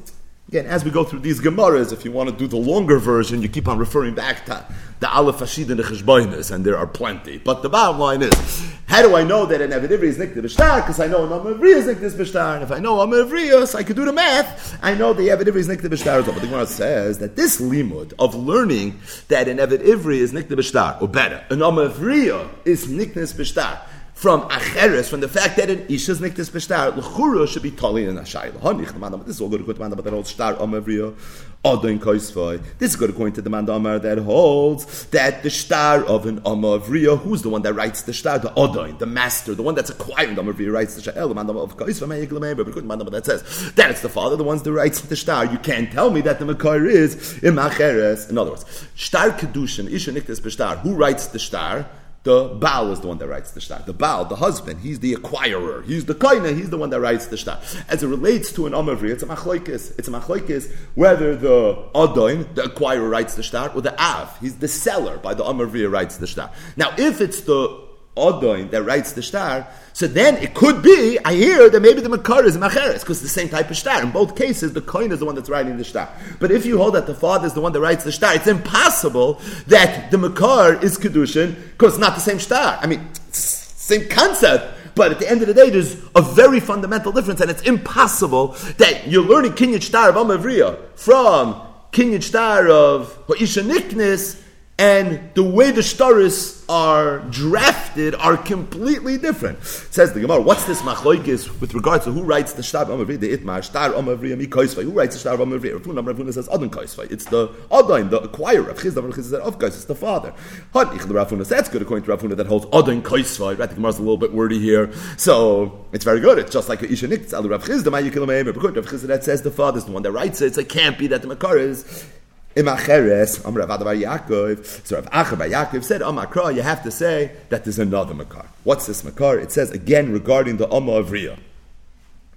Again, as we go through these Gemaras, if you want to do the longer version, you keep on referring back to the Aleph Hashid and the Cheshboinus, and there are plenty. But the bottom line is, how do I know that an Avidivri is Nikta Bishtar? Because I know an Amavri is Nikta Bishtar. And if I know Amavrius, I could do the math. I know the Avidivri is Nikta Bishtar. But the Gemara says that this limud of learning that an Avidivri is Nikta Bishtar, or better, an Amavriya is Nikta Bishtar, from acheres, from the fact that an isha's niktis b'shtar, l'chura should be tali in ashayla. Hanich, the man, this is all good the man that holds shtar amavriya, adon koisvay. This is good according to the man that holds that the shtar of an amavriya, who's the one that writes the shtar, the adon, the master, the one that's acquiring the amavriya, writes the shtar. The man of koisvay, but the man that says that it's the father, the ones that writes the shtar. You can't tell me that the makar is in acheres. In other words, shtar kedushin, isha niktis b'shtar, who writes the shtar? The Baal is the one that writes the shtar. The Baal, the husband, he's the acquirer. He's the koina, he's the one that writes the shtar. As it relates to an Amavri, it's a machloikis. It's a machloikis whether the Adoin, the acquirer, writes the shtar, or the Av, he's the seller by the Amavri writes the shtar. Now, if it's the Odoin that writes the star, so then it could be, I hear that maybe the Makar is Macheres, because it's the same type of star. In both cases, the coin is the one that's writing the star. But if you hold that the father is the one that writes the star, it's impossible that the Makar is Kedushin, because it's not the same star. I mean, same concept. But at the end of the day, there's a very fundamental difference, and it's impossible that you're learning Kinyat Star of Amavriya from Kinyat Star of Ha'isha Niknis and the way the staris are drafted are completely different. It says the Gemara, what's this machloikis with regards to who writes the shtar amavri, the itmar, shtar amavri, mi koisvay, who writes the shtar amavri? Rafun Rafun says adon koisvay. It's the adon, the acquirer. Rav Chisda, Rav Chisda said of kois, it's the father. Han Rav Huna, that's good according to Rav Huna that holds adon koisvay. Right, the Gemara's a little bit wordy here, so it's very good. It's just like isha nikts, Rav Chisda, my yikil me'emer. According to Rav Chisda, that says the father's the one that writes it, so it can't be that the makar is Imacheres, Amr Rav Bar Yaakov. So Rav Acha Bar Yaakov said, Amakra, you have to say that there's another Makar. What's this Makar? It says again regarding the Amma of Riyah.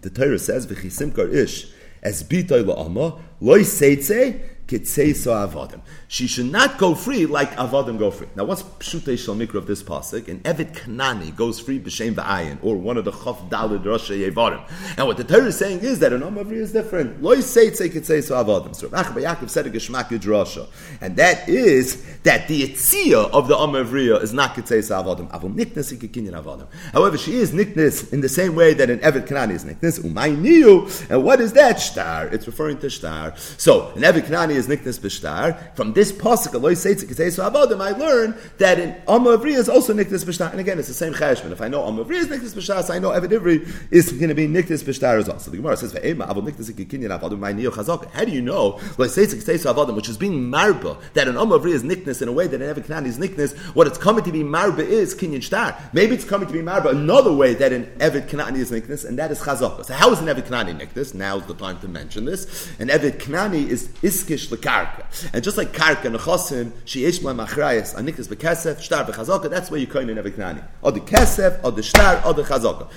The Torah says, V'chisimkar ish, as bitay la'ama, loy seitze, avodim. She should not go free like avodim go free. Now, what's pshutei shal mikra of this pasuk? And Evid Kanani goes free b'shem v'ayin, or one of the chaf dalid rasha yevarim. And what the Torah is saying is that an omavri is different. Loi say tzei kitzei so avodim. So Rav Yaakov said a geshmak rasha, and that is that the etzia of the omavriya is not kitzei so avodim. Avon niknes ikikinyan avodim. However, she is niknes in the same way that an Evid Kanani is niknes umay niu. And what is that shtar? It's referring to shtar. So an Evid Kanani is niknes b'shtar. From this pasuk, Eloi Seitzik Avodim, I learn that in Amma is also niknes b'shtar. And again, it's the same cheshbon. If I know Amma is niknes b'shtar, so I know Evid Ivri is going to be niknes b'shtar as well. So the Gemara says, "Ve'ema avol niknes ikikinyan avodim my niyo chazaka." How do you know Eloi Seitzik Kitei Avodim, which is being marba, that an Amma is niknes in a way that an Evid Knani is niknes? What it's coming to be marba is kinyan shtar. Maybe it's coming to be marba another way that an Evid Knani is niknes, and that is chazaka. So how is an Evid Knani niknes? Now's the time to mention this. An Evid Knani is iskish lekarka. And just like karka nechosim, sheyesh b'lam achrayas, anikas bekesef, shtar b'chazaka, that's where you coin in Eviknani. Or the kesef, or the shtar, or the chazaka.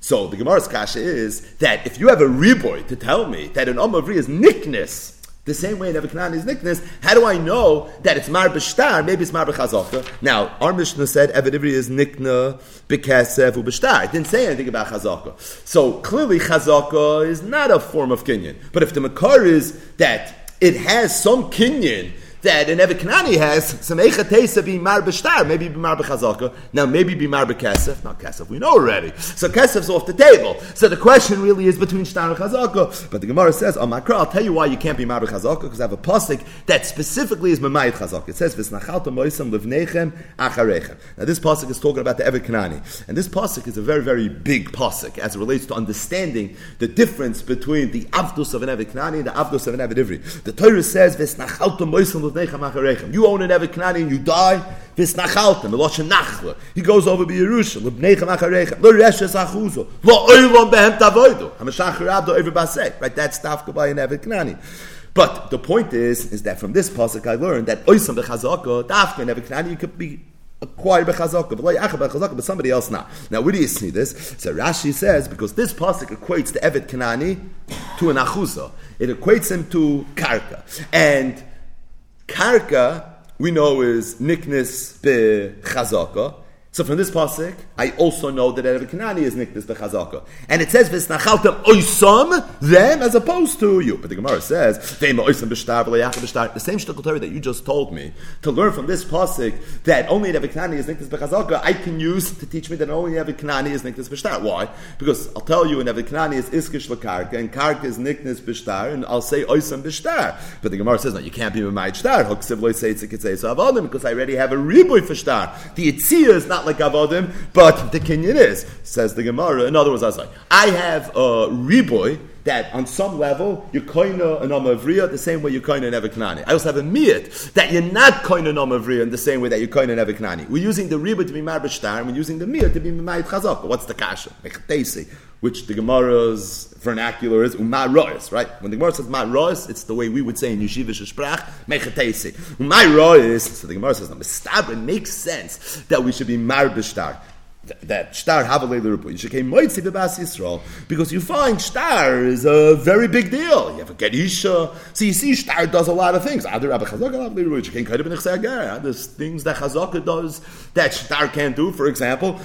So the Gemara's kasha is that if you have a reboy to tell me that an Omavri is nickness, the same way in Nebuchadnezzar is nickness, how do I know that it's Mar B'shtar? Maybe it's Mar B'chazaka. Now, our Mishnah said Eved is nikna b'kesef u'b'shtar. It didn't say anything about chazaka. So clearly chazaka is not a form of kinyan. But if the makar is that it has some kinyan that an Evikanani has some Echatesa be Mar B'shtar, maybe be Mar B'chazaka, now maybe be Mar B'kesef, not Kesef, we know already. So Kesef's off the table. So the question really is between Shtar and Chazaka. But the Gemara says, on Makra, I'll tell you why you can't be Mar B'chazaka, because I have a pasuk that specifically is Mamayit Chazaka. It says, V'snachalta moisam livnechem acharechem. Now this pasuk is talking about the Evikanani. And this pasuk is a very, very big pasuk as it relates to understanding the difference between the Avdus of an Evikanani and the Avdus of an Evid Ivri. The Torah says, V'snachalta moisam you own an Evet Knani and you die, Visnachaltem, Eloshen Nachla. He goes over to Yerusha, Lebnechem Acharechem, Lo Reshes Achuzo, Lo Oilom Behem Tavoido, Hamashach Rabdo Ever Basek. Right, that's Tafka by an Evet Knani. But the point is, is that from this pasuk I learned that Oisam Bechazaka, Dafka and Evet Knani, you could be acquired bechazaka, but like bechazaka, but somebody else not. Now, where do you see this? So Rashi says because this pasuk equates the Evet Kanani to an achuza, it equates him to karka, and Karka, we know is niknis be So from this pasuk, I also know that Erev Kanani is niknis bechazaka. And it says, V'snachaltem oisam, them, as opposed to you. But the Gemara says, V'ema oisam b'shtar, b'shtar. The same shtickle that you just told me, to learn from this pasuk that only Erev Kanani is niknis bechazaka, I can use to teach me that only Erev Kanani is niknis b'shtar. Why? Because I'll tell you, in Erev Kanani is iskish l'karka, and karka is niknis b'shtar, and I'll say oisam b'shtar. But the Gemara says, no, you can't be my shtar. So because I already have a riboy for shtar. The itzia is not like avodim, but the Kenyan is, says the Gemara. In other words, I was like, I have a reboy that on some level you're koina an amavriya the same way you're koina an eviknani. I also have a miyat that you're not koina an amavriya in the same way that you're koina an eviknani. We're using the riba to be marbishtar, and we're using the miyat to be mayit chazak. What's the kasha? Which the Gemara's vernacular is umar rois, right? When the Gemara says mar rois, it's the way we would say in yeshivish sprach mechatesi. Umar rois, so the Gemara says, no, it makes sense that we should be marbishtar that star havalei l'rupu. Came moitzi b'bas Yisrael because you find star is a very big deal. You have a gedisha. So you see, star does a lot of things. Other Rabbi Chazaka There's things that Chazaka does that star can't do. For example.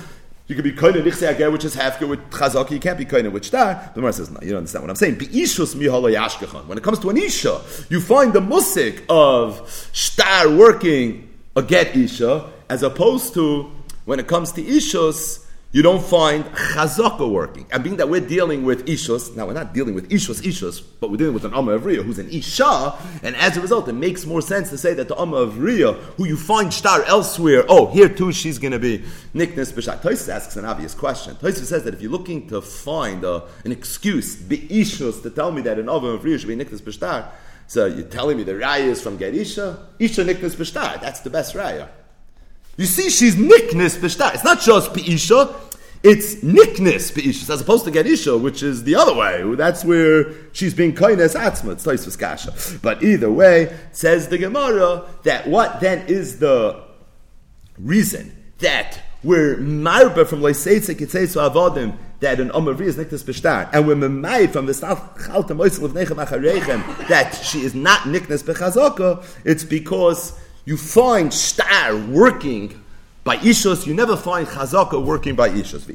You could be koine nichse which is half good with chazaka. You can't be koine with star. The Gemara says, no, you don't understand what I'm saying. Beishus mihala. When it comes to an isha, you find the musik of star working a get isha as opposed to when it comes to Ishus, you don't find chazaka working. And being that we're dealing with Ishus, now we're not dealing with Ishus, Ishus, but we're dealing with an Amma of Riyah who's an Isha, and as a result, it makes more sense to say that the Amma of Riyah, who you find star elsewhere, oh, here too she's going to be Niknas B'Shat. Tosis asks an obvious question. Tosis says that if you're looking to find a, an excuse, be Ishus, to tell me that an Amma of Riyah should be Niknas B'Shtar, so you're telling me the Raya is from Gerisha? Isha Niknas B'Shtar, that's the best Raya. You see, she's niknis b'shtar. It's not just pi'isha, it's niknis pi'isha, as opposed to gerisha, which is the other way. That's where she's being koines atzma. It's toisvus kasha. But either way, says the Gemara that what then is the reason that we're marba from leiseitzik so avodim that an omavri is niknis b'shtar, and we're memay from the south chalta moisel of nechem acharechem that she is not niknis b'chazaka, it's because you find star working by Ishus, you never find Chazaka working by Ishus.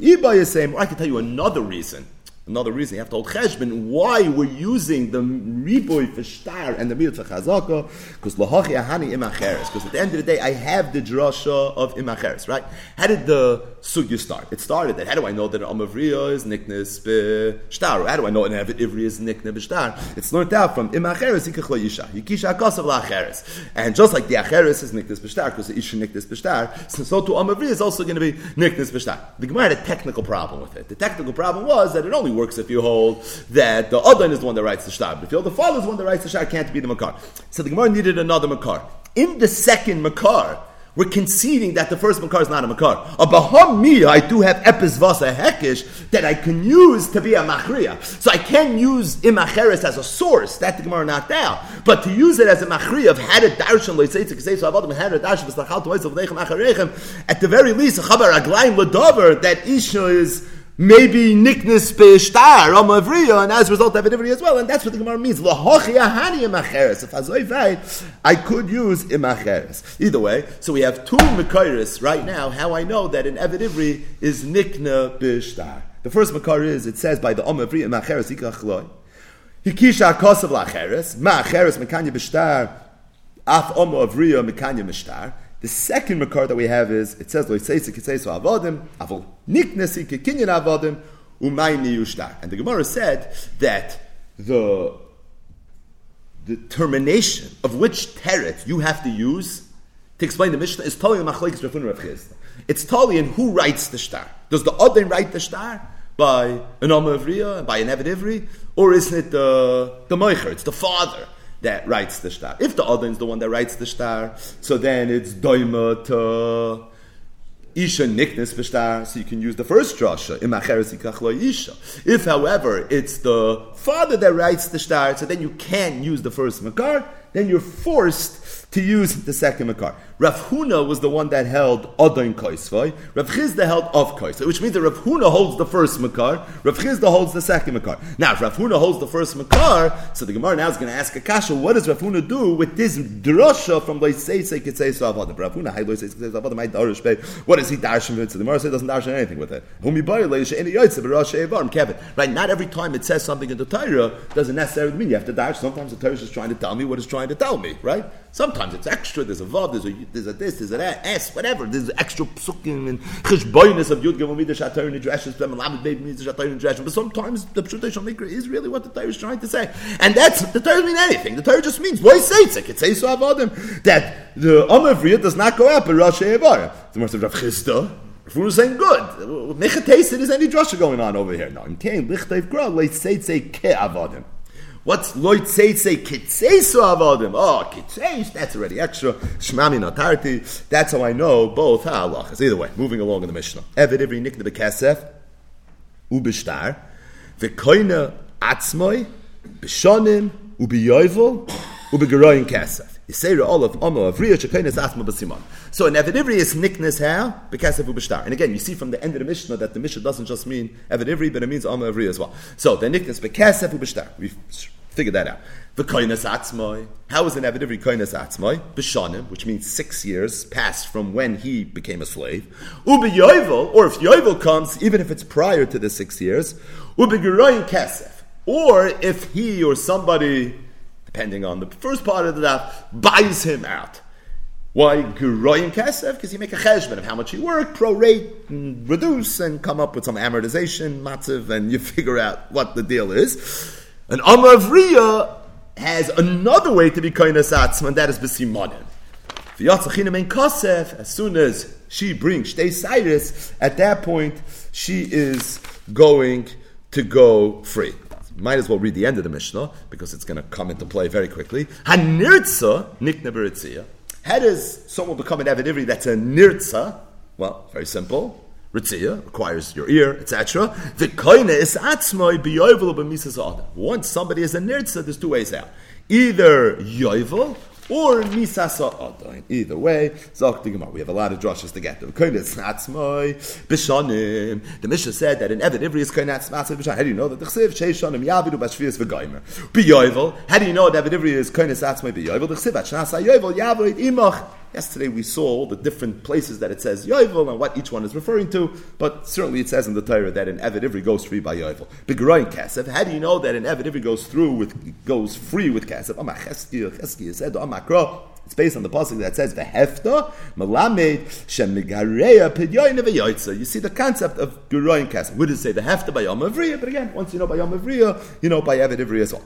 I can tell you another reason. Another reason. You have to hold cheshbon. Why we're using the riboy for star and the miyut for chazaka? Because lahachi ahani imacheres because at the end of the day I have the drasha of imacheres right. How did the sugya start? It started that how do I know that an is niknes b'shtar? How do I know an ivri is nikne b'shtar? It's learned out from imacheres yikach yisha yikisha akasav la'acheres and just like the acheres is niknes b'shtar because the isha niknes b'shtar so, to amavriya is also going to be niknes b'shtar. The Gemara had a technical problem with it. The technical problem was that it only works if you hold that the Adon is the one that writes the shtar. But if you hold the father is the one that writes the shtar, can't be the Makar. So the Gemara needed another Makar. In the second Makar, we're conceding that the first makar is not a makar. A baham mia, I do have epis vasa hekish that I can use to be a machriya. So I can use imacheres as a source. That the Gemara knocked out. But to use it as a machriya of had a darshan loiseitzik say so avodim had a darshan to. At the very least, a chabar aglaim ledover that isha is maybe niknis be'ishtar, amavriya, and as a result, Eved Ivri as well. And that's what the Gemara means. Lahochi ahani imacheres. If Azoy right, I could use imacheres. Either way, so we have two Mekairis right now, how I know that an Eved is nikna be'ishtar. The first Makar is, it says by the amavriya imacheres ikachloi. Hikisha kosav lacheres, ma'acheres mekanya b'shtar, af omo avriya mekanya mishtar. The second makar that we have is it says lo yiseisi kitseis avodim avol niknesi kekinyan avodim umayni yushtar. And the Gemara said that the the termination of which teret you have to use to explain the Mishnah is totally machlekes Rav Rav It's totally in who writes the star. Does the Odin write the star by an Amavriya, by an Eved Ivri, or isn't it the the Meicher? It's the father that writes the star. If the other is the one that writes the star, so then it's doima to isha niknes b'star, so you can use the first drasha. If, however, it's the father that writes the star, so then you can't use the first makar, then you're forced to use the second makar. Rav Huna was the one that held Adon Koisvai. Rav Chisda held of Koisvai, which means that Rav Huna holds the first Makar, Rav Chisda holds the second Makar. Now, if Rav Huna holds the first Makar, so the Gemara now is going to ask Akasha, what does Rav Huna do with this drasha from Loisei Kitzei Savadim? Rav Huna, Loisei Kitzei Savadim, my Darish Bey. What does he darshan with? So the Gemara says doesn't darshan anything with it. Kevin. Right, not every time it says something in the Torah doesn't necessarily mean you have to dash. Sometimes the Torah is trying to tell me what it's trying to tell me, right? Sometimes it's extra, there's a vav, there's a there's a this, there's a that, s, whatever. There's extra psukim and chishboinus of yud gimel midah shatar nidreshes, them lamed baby midah shatar nidreshes. But sometimes the pshutei shalmikra is really what the Torah is trying to say, and that's the Torah doesn't mean anything. The Torah just means voice says it. Says so avodim that the Omer does not go up in Rosh Hashanah. The Mercy of Rav Chisda. If we were saying good, mechatesid is any drasha going on over here. No, I'm saying lichtayv gra leitzeitzei ke avodim. What's loy tzeitze kitzeisu avodim? Oh, kitzeis, that's already extra. Shmami notarti. That's how I know both halachas. Either way, moving along in the Mishnah. Eved ivri nikne bekesef, ubishtar, v'koine atzmoi, b'shonim, ubiyoivel, ubigeroyin kesef. Yisera olav omo avriya shekoines atzma b'simon. So an Eved Ivri is niknes how? Bekesef ubishtar. And again, you see from the end of the Mishnah that the Mishnah doesn't just mean Eved Ivri, but it means omo avriya as well. So the niknes bekesef ubishtar. We've Figure that out. The koinas atzmoi. How is an koinas atzmoi? Bishanim, which means six years passed from when he became a slave. Ubi yovel, or if yovel comes, even if it's prior to the six years. Ubi geroyin kesef. Or if he or somebody, depending on the first part of the daf, buys him out. Why geroyin kesef? Because you make a cheshbon of how much he worked, prorate, and reduce, and come up with some amortization, matziv, and you (laughs) figure out what the deal is. An Riyah has another way to be Koinas Atzma, and that is B'simonim. As soon as she brings Shtei Cyrus, at that point, she is going to go free. Might as well read the end of the Mishnah, because it's going to come into play very quickly. Hanirtza. How does someone become an Avidivri that's a Nirtza? Well, very simple. Ritzia requires your ear, etc. Once somebody is a nirtza, there's two ways out. Either yovel or misasa. Either way, We have a lot of drushes to get to. The Mishnah said that in Evan Ivri is b'shanim. How do you know that the chsiv sheishanim yavidu b'shvius v'gaimer? Biyovel. How do you know that Evan Ivri is koine atzmoi biyovel? The chsiv atchnasa yovel yavid imach. Yesterday we saw the different places that it says Yovel and what each one is referring to, but certainly it says in the Torah that an Eved Ivri goes free by Yovel. Begroin Kesef, how do you know that an Eved Ivri goes through with goes free with Kesef? Amach Cheski said Amakro. It's based on the pasuk that says the hefta malamed shemigareya pidyoyin v'yoytza. You see the concept of geroyin kasem. We didn't say the hefta by Yom Avriya, but again, once you know by Yom Avriya, you know by Eved as well.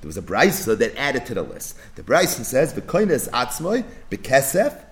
There was a brisa that added to the list. The brisa says v'koines atzmoy bekesef.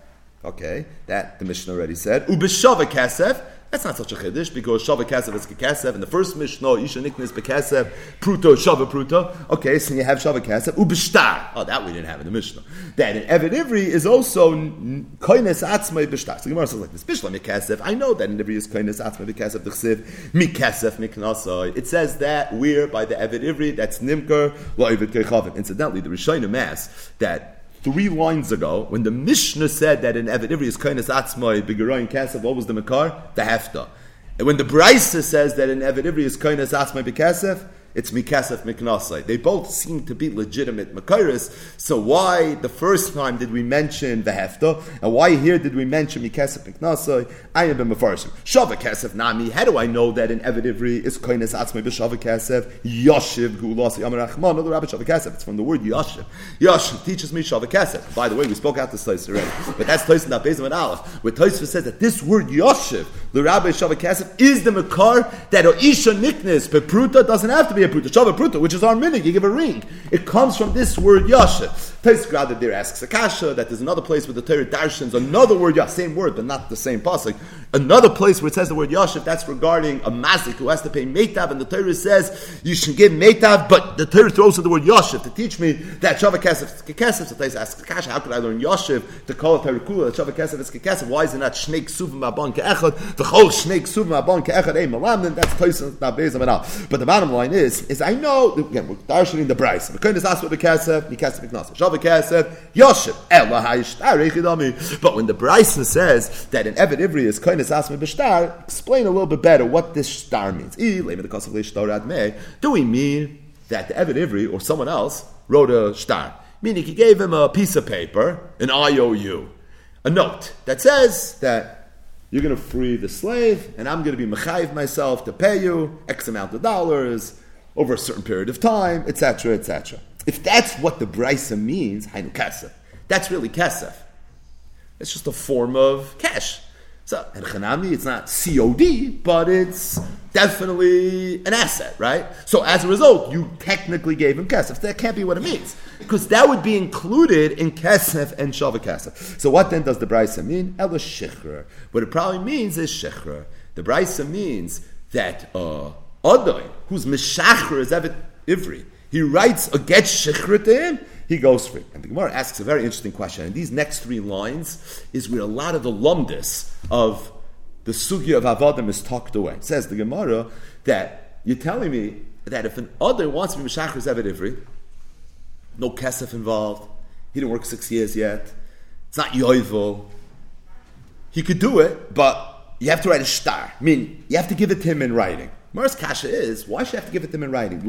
Okay, that the mission already said. Ubeshava kesef. That's not such a chiddush because shava kasev is kasev. In the first mishnah, isha niknis bekasev pruto shava pruto. Okay, so you have shava kasev ubishtar. Oh, that we didn't have in the mishnah. Then in Evid Ivri is also koines atzmai bishtar. So Gemara says like this: Bishla mikasev. I know that in Ivri is koines atzmai bikasev d'chsiv mikasef miknasai. It says that we're by the Evid Ivri that's nimker lo Evid Incidentally, the Rishonim mass that three lines ago, when the Mishnah said that in Eved Ivri is Kainas Atzmai, Bigaroin Kasav, what was the Makar? The Hefta. And when the Brisa says that an Eved Ivri is Koinas Asmai Bekesef, it's Mikasef Miknasai. They both seem to be legitimate Makaris. So why the first time did we mention the Hefta, and why here did we mention Mikasef Miknasai? I have been Mefarshim. Shava Kesef Nami. How do I know that in Eved Ivri is Koinas Atzmai B'Shava Kesef? Yoshiv Gulas Yamar Achman. No, Rabbi Shava Kesef. It's from the word Yoshiv. Yoshiv teaches me Shava Kesef. By the way, we spoke out this place already, but that's Tosin that Bezim and Aleph. Where Tosin says that this word Yoshiv, the Rabbi Shava Kesef, is the Makar that Oisha Niknes Pepruta doesn't have to be pruta, shava pruta, which is our minig. You give a ring. It comes from this word yasha. Rather there asks Akasha that there's another place where the Torah darshans another word yasha, same word but not the same pasuk. Another place where it says the word yasha, that's regarding a mazik who has to pay meitav, and the Torah says you should give meitav, but the Torah throws in the word yashiv to teach me that shava kesef is kekesef. So Tais asks Akasha, how could I learn yashiv to call it Torah kula? Shava kesef is kekesef. Why is it not shnei suvim abon keechad? The whole shnei suvim abon keechad eh, ein malamdin. That's Tais not bezam and all. But the bottom line is, is I know again we're darshaning the brayse. The kohen is asked for the kesef, the kesef iknas. But when the Bryson says that an eved ivri is asked for b'shtar, explain a little bit better what this star means. Do we mean that the eved ivri or someone else wrote a star? Meaning he gave him a piece of paper, an IOU, a note that says that you're going to free the slave, and I'm going to be mechayiv myself to pay you X amount of dollars over a certain period of time, etc., etc. If that's what the brisa means, hainu kesef, that's really kesef. It's just a form of cash. So, Chanami, it's not COD, but it's definitely an asset, right? So, as a result, you technically gave him kesef. That can't be what it means, because that would be included in kesef and shava kesef. So, what then does the brisa mean? Ela shichra. What it probably means is shichra. The brisa means that uh, Adai, who's Meshachar is Evet Ivri, he writes a get to him, he goes free. And the Gemara asks a very interesting question. And these next three lines is where a lot of the lumdus of the sugya of Avadim is tucked away. It says the Gemara that you're telling me that if an other wants to be Meshachar Ivri, no kesef involved, he didn't work six years yet, it's not yoivel, he could do it, but you have to write a star. I mean, you have to give it to him in writing. Mars Kasha is, why should I have to give it to him in writing?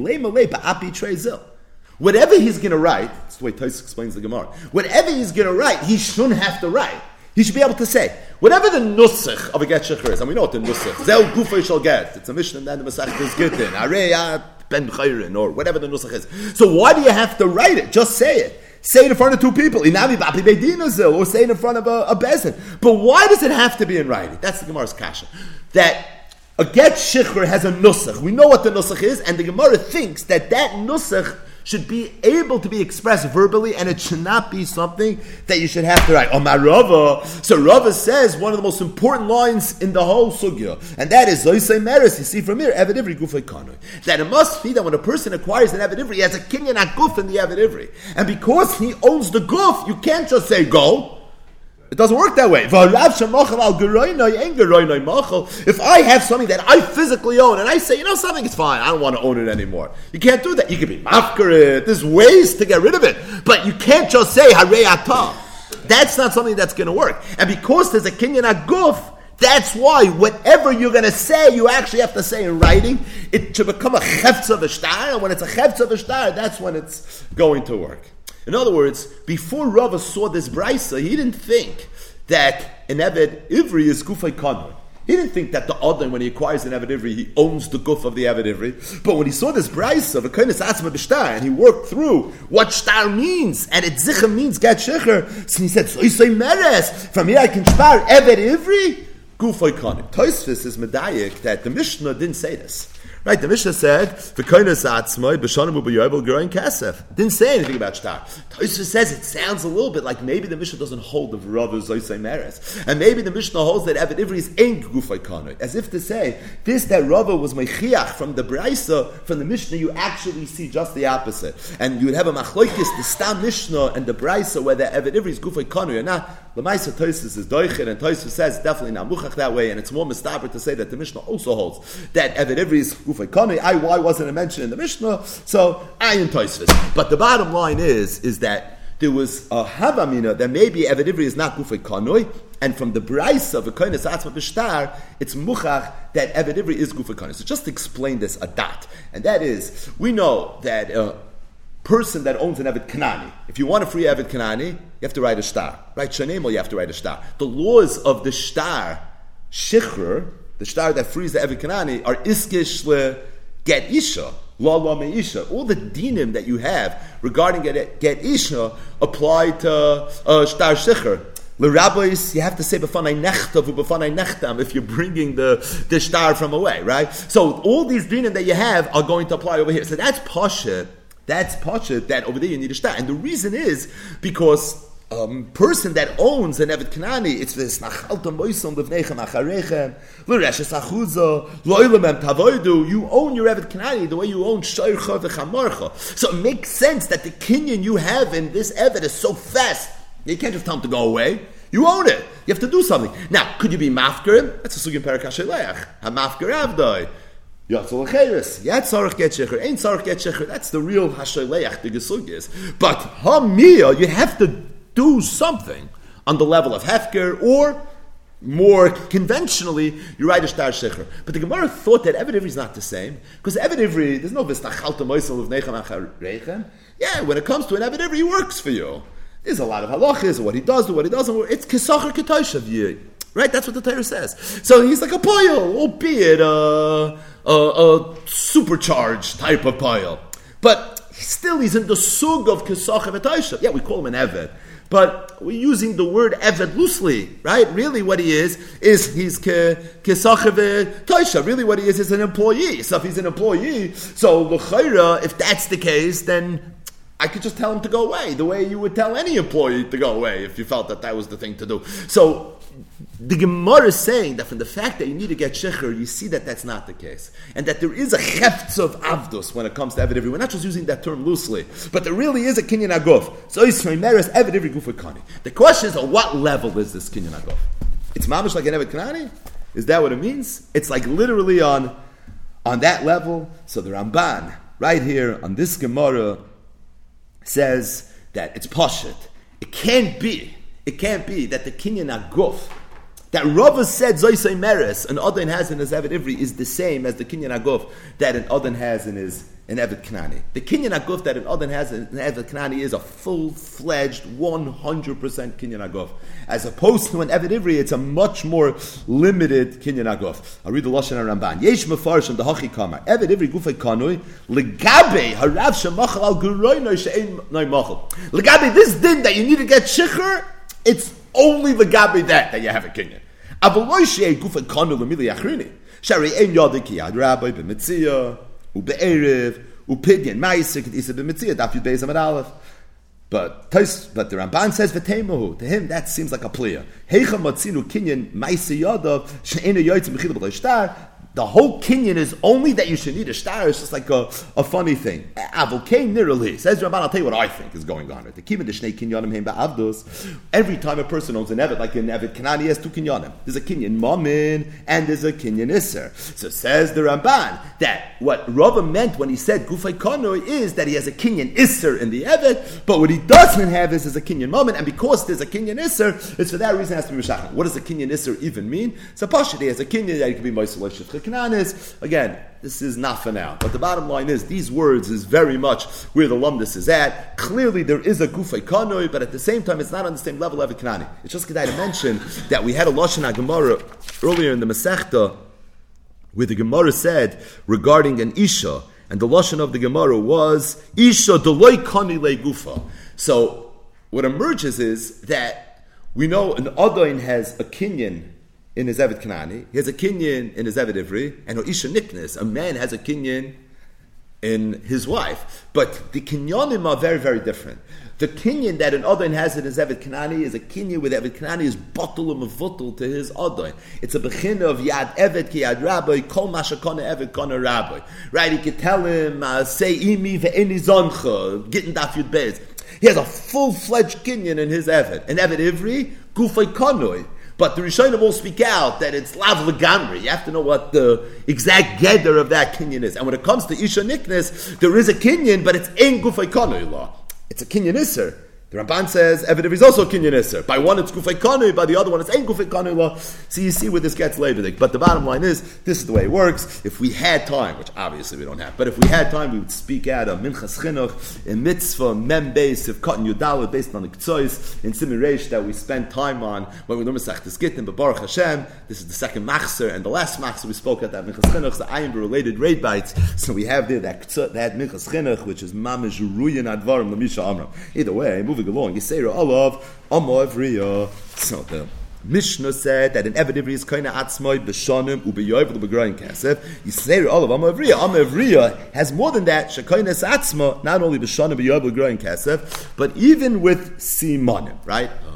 Whatever he's going to write, that's the way Tais explains the Gemara. Whatever he's going to write, he shouldn't have to write. He should be able to say, whatever the nusach of a get shecher is, and we know what the nusach, zel gufay shall get. It's a mission and then the Masach is Gittin, Areya ben chayrin, or whatever the nusach is. So why do you have to write it? Just say it. Say it in front of two people, or say it in front of a, a bezin. But why does it have to be in writing? That's the Gemara's kasha. That a get shikhr has a nusach. We know what the nusach is, and the Gemara thinks that that nusach should be able to be expressed verbally, and it should not be something that you should have to write. Omar Rava. So Rava says one of the most important lines in the whole sugya, and that is Zoisei Meres. You see from here, Evid Ivri Gufay Kanoi. That it must be that when a person acquires an Evid Ivri, he has a kinyan guf in the Evid Ivri, and because he owns the guf, you can't just say go. It doesn't work that way. If I have something that I physically own and I say, you know something, it's fine, I don't want to own it anymore. You can't do that. You can be mafkarit. There's ways to get rid of it. But you can't just say, harei That's not something that's going to work. And because there's a kinyan aguf, that's why whatever you're going to say, you actually have to say in writing. It should become a chefz of a star, and when it's a chefz of a star, that's when it's going to work. In other words, before Rava saw this brisa, he didn't think that an Eved Ivri is Gufay Kanor. He didn't think that the Odin, when he acquires an Eved Ivri, he owns the guf of the Eved Ivri. But when he saw this brisa Koines Asma B'Shtar, and he worked through what Shtar means, and it Zicha means Gat Shecher, so he said, so say Meres, from here I can spar Eved Ivri, Gufay Kanor. Toisvis is medayik that the Mishnah didn't say this. Right, the Mishnah said, "V'koinas atzmoi b'shanim u'b'yovel growing kasef." Didn't say anything about shtar. Tosha says it sounds a little bit like maybe the Mishnah doesn't hold of Rav Zoisei Meres, and maybe the Mishnah holds that Evid Ivri is ain't gufay as if to say this that Rava was mechiach from the Brisa from the Mishnah. You actually see just the opposite, and you would have a machloikis the Stam Mishnah and the Brisa where the Evid Ivri is gufay or not. The Maisa Tosis is doichin, and Tosis says definitely not muchach that way, and it's more mistaber to say that the Mishnah also holds that Evid Ivri is I, why wasn't it mentioned in the Mishnah? So, I in Toisvis. But the bottom line is, is that there was a havamina that maybe Eved Ivri is not Gufay Kanoi, and from the Bryce of a Koinis Atzma Bishtar, it's Muchach that Eved Ivri is Gufay Kanoi. So just explain this a dot, and that is, we know that a person that owns an Eved Kanani, if you want a free Eved Kanani, you have to write a star. Right? Shanemo, you have to write a star. The laws of the star, Shichr, the star that frees the Eved Kanani, are Iskish le get Isha. La la meisha. All the dinim that you have regarding get, get isha apply to uh, shtar shicher. The rabbis, you have to say b'fanai nechtav b'fanai nechtam if you're bringing the, the star from away, right? So all these dinim that you have are going to apply over here. So that's pasha. That's pasha. That over there you need a star, and the reason is because um, person that owns an Evet Kanani, it's this Nachalta Moisom Levnechem Acharechem, L'reshes Achuza, Loilemem Tavoidu, you own your Evet Kanani the way you own Shoyrcha V'chamarcha. So it makes sense that the Kenyan you have in this Evet is so fast, you can't just tell him to go away. You own it. You have to do something. Now, could you be mafker? That's a sugin perakasheleach. A mafker avdoi. Yatzal Acheres. Yat Sarach get shecher. Ain't Sarach get shecher. That's the real hasheleach, the gesug is. But hamia, you have to do something on the level of Hefker or more conventionally, you write a star shecher. But the Gemara thought that Eved Ivri is not the same because Eved Ivri, there's no v'stachalta moisel of nechem acharechem. Yeah, when it comes to an Eved Ivri, he works for you. There's a lot of halachas, what he does, what he doesn't. It's kisacher ketoshav Right? That's what the Torah says. So he's like a poil, albeit a, a, a supercharged type of poil. But still, he's in the sug of kisacher ketoshav. Yeah, we call him an Eved. But we're using the word Eved loosely, right? Really, what he is, is he's Kesacheve Taisha. Really, what he is, is an employee. So if he's an employee, so L'chaira, if that's the case, then I could just tell him to go away, the way you would tell any employee to go away if you felt that that was the thing to do. So the Gemara is saying that from the fact that you need to get shecher, you see that that's not the case, and that there is a cheftz of avdus when it comes to Eved We're not just using that term loosely, but there really is a kinyan aguf. So Yisrael meres Eved Ivri guf kani. The question is, at what level is this kinyan aguf? It's mamish like an Eved Kanani. Is that what it means? It's like literally on on that level. So the Ramban right here on this Gemara says that it's poshut. It can't be. It can't be that the kinyan aguf that Rava said Zoisei Meres, an Odin has in his Eved Ivri, is the same as the Kinyan Aguf that an Odin has in his in Eved Knani. The Kinyan Aguf that an Odin has in Eved Knani is a full fledged 100% Kinyan Aguf. As opposed to an Eved Ivri, it's a much more limited Kinyan Aguf. I'll read the Lashon Ramban. Yesh Mefarsh and the Hachi Kamar. Eved Ivri Gufay Kanui, Legabe, Harav Shemachal al Guroino Shein Noimachal. Legabe, this din that you need to get Shikhr, it's only the gabi that that you have a kinyan. Avoloy shei gufa kanu lemili achrini. Shari ein yodi ki ad rabbi b'mitzia, u'be'erev, u'pidyan ma'isik, isa b'mitzia, daf yud beis amad aleph. But but the Ramban says v'teimahu to him that seems like a player. Heicha matzinu kinyan ma'isi yadav she'ena yoytzim b'chila b'lei shtar the whole kinyan is only that you should need a star. It's just like a, a funny thing. Says Ramban. I'll tell you what I think is going on. The kinyanim heim ba'avdos. Every time a person owns an evet, like an evet kanani has two kinyanim. There's a kinyan mamin and there's a kinyan iser. So says the Ramban that what Rava meant when he said gufay kanoi is that he has a kinyan iser in the evet, but what he doesn't have is, is a kinyan mamin, and because there's a kinyan iser, it's for that reason it has to be mishachan. What does a kinyan iser even mean? So Pasha, he has a kinyan that he can be moisul Again, this is not for now. But the bottom line is, these words is very much where the lumdus is at. Clearly, there is a gufay kanoi, but at the same time, it's not on the same level of a kanani. It's just good to mention that we had a lashon Gemara earlier in the Masechta, where the Gemara said regarding an isha, and the lashon of the Gemara was isha deloy kani le gufa. So what emerges is that we know an adain has a kinyan in his Evet Kanani, he has a kinyan in his Evet Ivri, and Isha Niknis, a man has a kinyan in his wife. But the kinyanim are very, very different. The kinyan that an Adon has in his Evet Kanani is a kinyan where the Evet Kanani is bottle and mavutal to his Adon. It's a bechin of Yad Evet ki Yad Rabbi, Kol Mashakona Evet Kona Rabbi. Right? He could tell him, uh, say imi ve'eni zoncha, getting daf yud bez. He has a full-fledged kinyan in his Evet. An Evet Ivri, gufay konoi. But the Rishonim will speak out that it's lav legamri. You have to know what the exact gather of that kinyan is. And when it comes to Isha Niknes, there is a kinyan, but it's in gufay law. It's a kinyan iser. The Ramban says Eved is also Kinyan Isser. By one it's Gufay Kanu, by the other one it's Ein Gufay Kanu law. So you see where this gets later. But the bottom line is, this is the way it works. If we had time, which obviously we don't have, but if we had time, we would speak out of Minchas Chinuch, in Mitzvah, Mem Beis, of Cotton Yudalit, based on the Ktsois, in Simin that we spent time on when we learn Masech Gittin, but Baruch Hashem, this is the second Machzer, and the last Machzer we spoke at that Minchas Chinuch, the Ayin related raid bites. So we have there that, that Minchas Chinuch, which is Mamish Ruyan Advarim, Lamisha Amram. Either way, moving along, Yisera Olav, Amavriya. So the Mishnah said that an Evid is kind of atzmoy b'shanim u'beyoyv u'begroyin kesef. Yisera Olav Amavriya. Amavriya has more than that. Shekoines atzma not only b'shanim beyoyv u'begroyin kesef, but even with simanim, right? Uh,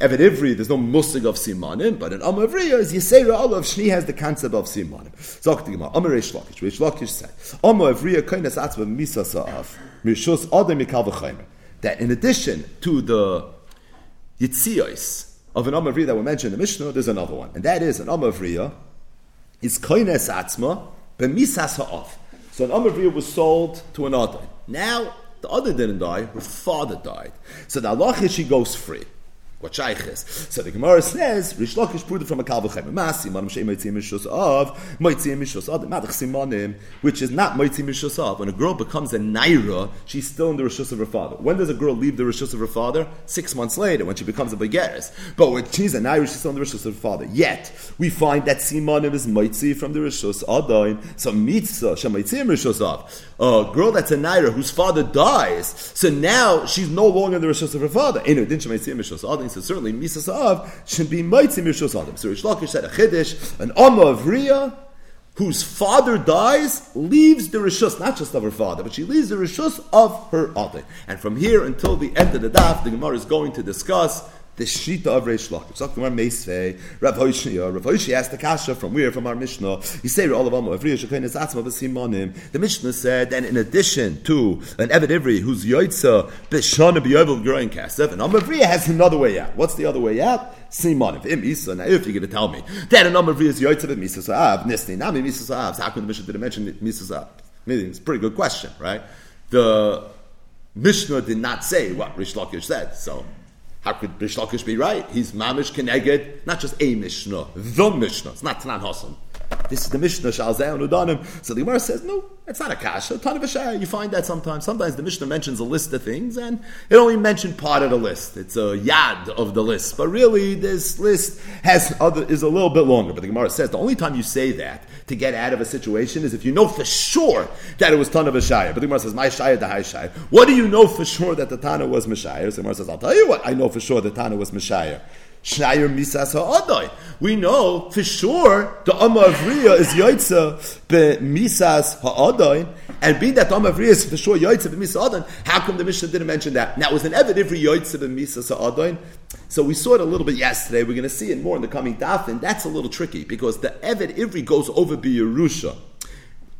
Eved Ivri, there's no musig of simanim, but in Amavriya is Yisera Olav Shni has the concept of simanim. Zok the Gemara, Amar Reish Lakish, Reish Lakish said, Amavriya koines atzma misa sa'af, mishus adam mikal v'chaymer that in addition to the Yitzios of an Amavriya that we mentioned in the Mishnah, there's another one. And that is an Amavriya is Koines Atzma B'misas Ha'af. So an Amavriya was sold to another. Now, the other didn't die, her father died. So the Allah she goes free. What shayches? So the Gemara says, Rish Lakish proved from a kalvachem masi manim shei moitzim mishus of moitzim mishus of madach simanim, which is not moitzim mishus of. When a girl becomes a naira, she's still in the rishus of her father. When does a girl leave the rishus of her father? Six months later, when she becomes a begeres. But when she's a naira, she's still in the rishus of her father. Yet we find that simanim is moitzi from the rishus adain. So mitzvah shemaitzim rishus of a girl that's a naira whose father dies. So now she's no longer in the rishus of her father. In addition, shemaitzim rishus adain so certainly Misas Av should be Maitzim Yirshos Adam. So Rish Lakish said a Chiddush, an Amma of Riyah, whose father dies, leaves the Rishus, not just of her father, but she leaves the Rishus of her Adi. And from here until the end of the daf, the Gemara is going to discuss the Shita of Reish Lakish. So Gemara Meisvei, Rav Hoshia, Rav Hoshia asked the Kasha from where? From our Mishnah. He said, all of them, every Shekhenes Atzma B'Simonim. The Mishnah said, and in addition to an Eved Ivri who's Yoitza B'Shana B'Yovel growing Kasef, and Amavriya has another way out. What's the other way out? Simonim. Im Isa. Now, if you're going to tell me that an Amavriya is Yoitza B'Misa Sa'av, Nisni, Nami Misa Sa'av, how come the Mishnah didn't mention Misa Sa'av? It's a pretty good question, right? The Mishnah did not say what Rish Lakish said, so how could Rish Lakish be right? He's mamish keneged, not just a Mishnah, the Mishnah. It's not Tanan Hasan. This is the Mishnah Shalzeh Udanim. So the Gemara says, no, it's not a kasha. Ton of You find that sometimes. Sometimes the Mishnah mentions a list of things, and it only mentioned part of the list. It's a yad of the list, but really this list has other is a little bit longer. But the Gemara says the only time you say that to get out of a situation is if you know for sure that it was Tana B'Shaya. But the Gemara says, My Shaya, the High Shaya. What do you know for sure that the Tana was Meshaya? So the Gemara says, I'll tell you what I know for sure the Tana was Meshaya. Shnayir misas ha'adai. We know for sure the Amma of is Yaitza be misas ha'adai, and being that Amma of is for sure Yaitza be misas ha'adai, how come the Mishnah didn't mention that? Now, it was an Eved Ivri Yaitza be misas ha'adai, so we saw it a little bit yesterday, we're going to see it more in the coming daf, and that's a little tricky, because the Eved Ivri goes over Yerusha,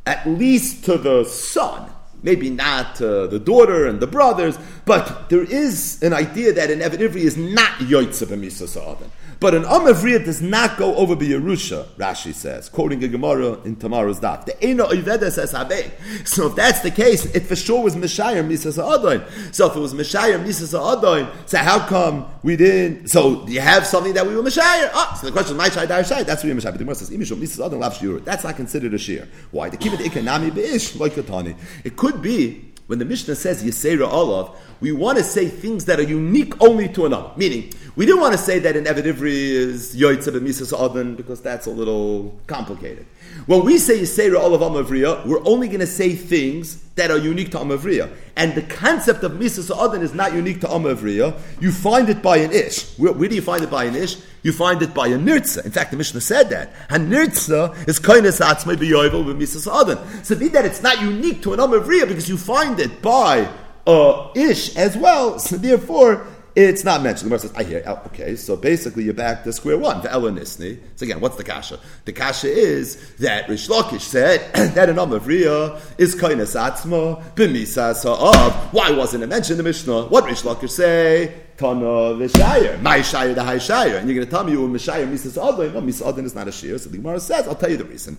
at least to the son, maybe not uh, the daughter and the brothers, but there is an idea that an Eved Ivri is not Yoitze b'Misa Sa'adin. But an Am does not go over the Yerusha, Rashi says, quoting a Gemara in tomorrow's daf. The Eino Oyveda says Habe. So if that's the case, it for sure was Mishayim Misa Sa'adin. So if it was Mishayim Misa Sa'adin, so how come we didn't? So do you have something that we were Mishayim? Oh, so the question is, my Shai Dar Shai, that's what you're. But the Gemara says, Imishom Misa Sa'adin Lav. That's not considered a shear. Why? The Kibbut Ikanami Be'ish, like It could be when the Mishnah says Yisera Olav, we want to say things that are unique only to another. Meaning, we didn't want to say that an Eved Ivri is Yoitza B'Misas Adon because that's a little complicated. When we say Yisera Olav Amavriya, we're only going to say things that are unique to Amavriya. And the concept of Misas Adon is not unique to Amavriya. You find it by an Ish. Where, where, do you find it by an Ish? You find it by a Nirtza. In fact, the Mishnah said that. And Nirtza is Kainas Atzmai B'Yovel with Misas Adon. So be that it's not unique to an Amavriya because you find it by a Ish as well. So therefore, it's not mentioned. The Gemara says, I hear. Oh, okay, so basically you're back to square one. The Elonisni. So again, what's the kasha? The kasha is that Rish Lakish said (clears throat) that an Amavriya is kainas atzma b'misas ha'av. Why wasn't it mentioned in the Mishnah? What Rish Lakish say? Tana v'shayir. My shayir, the high shayir. And you're going to tell me you were mishayir misas adon. No, misas adon is not a shir. So the Gemara says, I'll tell you the reason.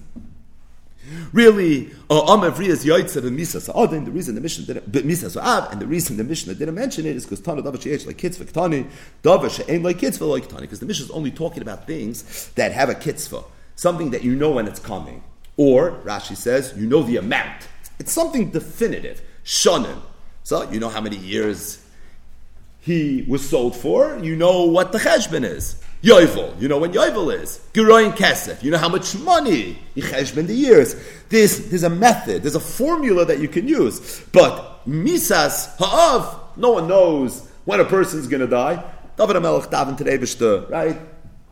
Really, uh, Amavri is Yaitse and Misa Sa'adin. The reason the mission didn't, Misa Sa'av, and the reason the Mishnah didn't mention it is because Tana Dava She'ech like kitzvah Ktani, Dava She'en like kitzvah like Ktani, because the Mishnah is only talking about things that have a kitzvah, something that you know when it's coming. Or, Rashi says, you know the amount. It's something definitive. Shonim. So, you know how many years he was sold for, you know what the cheshbon is. Yovel, you know when Yovel is. Geroin Kesef, you know how much money he cheshbon the years. There's, there's a method, there's a formula that you can use. But Misas Ha'av, no one knows when a person's going to die. David HaMelech Davin today, right?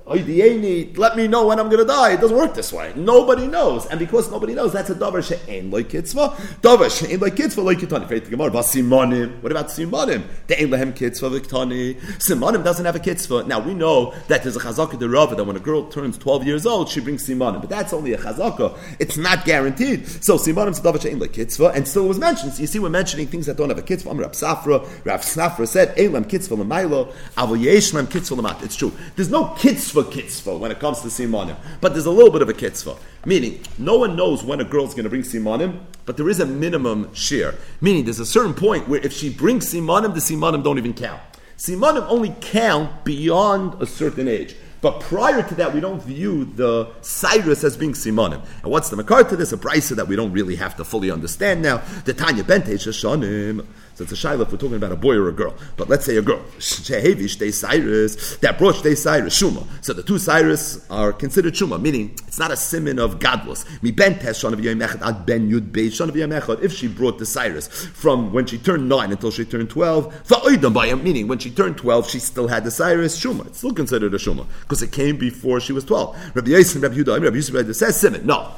Let me know when I'm going to die. It doesn't work this way. Nobody knows. And because nobody knows, that's a davar she'en like kitzvah. Davar she'en like kitzvah like kitani. Faith simonim. What about simonim? The ein lehem kitzvah v'ktani. Simonim doesn't have a kitzvah. Now, we know that there's a chazaka de Rava that when a girl turns 12 years old, she brings simonim. But that's only a chazaka. It's not guaranteed. So simonim davar she'en like kitzvah. And still it was mentioned. So you see, we're mentioning things that don't have a kitzvah. Rav Safra, Rav Safra said, ein lem kitzvah l'maylo, avol yesh kitzvah l'mat. It's true. There's no kitzvah kitzvah when it comes to simanim, but there's a little bit of a kitzvah. Meaning, no one knows when a girl's going to bring simanim, but there is a minimum share. Meaning, there's a certain point where if she brings simanim, the simanim don't even count. Simanim only count beyond a certain age. But prior to that, we don't view the Cyrus as being Simonim. And what's the Makar to this? A brisa that we don't really have to fully understand now. The Tanya Bente Shashanim. So it's a shaila if we're talking about a boy or a girl. But let's say a girl. Shehevi Shtei Cyrus. That brought Shtei Cyrus, Shuma. So the two Cyrus are considered Shuma, meaning it's not a simon of godless. Mi ben of ad ben yud of If she brought the Cyrus from when she turned 9 until she turned 12, va'oidam bayam, meaning when she turned 12, she still had the Cyrus, Shuma. It's still considered a Shuma because it came before she was 12. Rabbi Yisrael, Rabbi Yudah, Rabbi Yisrael says simon. No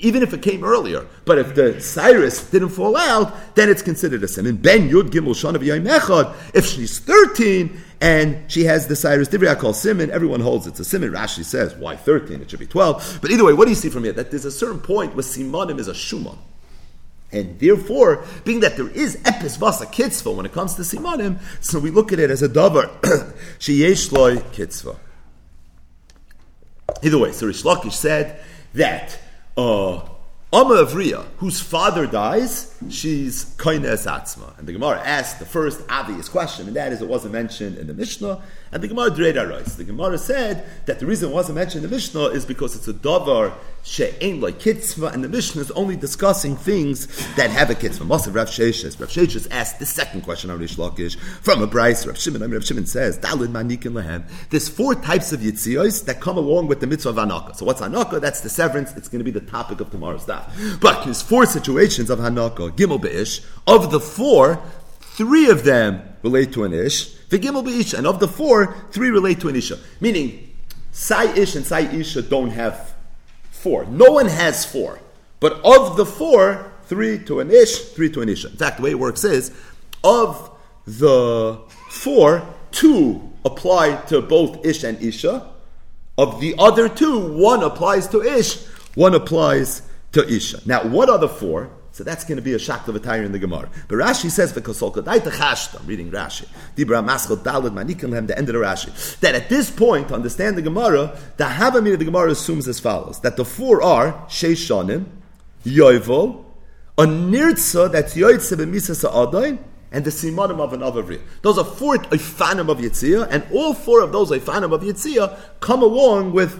even if it came earlier. But if the Cyrus didn't fall out, then it's considered a sin. And Ben Yud Gimel Shon Shana Echad, if she's 13 and she has the Cyrus Divrei called Simon, everyone holds it's a Simon. Rashi says, why 13? It should be 12. But either way, what do you see from here? That there's a certain point where Simonim is a Shuman. And therefore, being that there is epis vasa kitzvah when it comes to simanim, so we look at it as a davar (coughs) sheyesh loy kitzvah. Either way, so Rish Lakish said that uh, Amma Avriya, whose father dies, she's Kaines Atzma. And the Gemara asked the first obvious question, and that is it wasn't mentioned in the Mishnah, and the Gemara Dreida The Gemara said that the reason it wasn't mentioned in the Mishnah is because it's a davar she'ain like kitzvah, and the Mishnah is only discussing things that have a kitzvah. Masav Rav Sheshes. Rav Sheshes asked the second question on Rish Lakish from a Bryce. Rav Shimon, I mean, Rav Shimon says, Dalid Manikin Lehem. There's four types of yitzios that come along with the mitzvah of Hanaka. So what's Hanaka? That's the severance. It's going to be the topic of tomorrow's daf. But there's four situations of Hanaka. Gimel Be'ish. Of the four, three of them relate to an ish. V'gimel be'isha. And of the four, three relate to an isha. Meaning, Sai ish and Sai isha don't have four. No one has four. But of the four, three to an ish, three to an isha. In fact, the way it works is, of the four, two apply to both ish and isha. Of the other two, one applies to ish, one applies to isha. Now, what are the four? So that's going to be a shak of tire in the Gemara. But Rashi says, "V'kosolka daita chashta." Reading Rashi, Dibra maschel dalad manikim hem. The end of the Rashi. That at this point, to understand the Gemara, the Havamid of the Gemara assumes as follows: that the four are sheishanim, yovel, a nirtza that's yoytze b'misa sa'adain, and the simanim of an avavri. Those are four ifanim of Yitzia, and all four of those ifanim of Yitzia come along with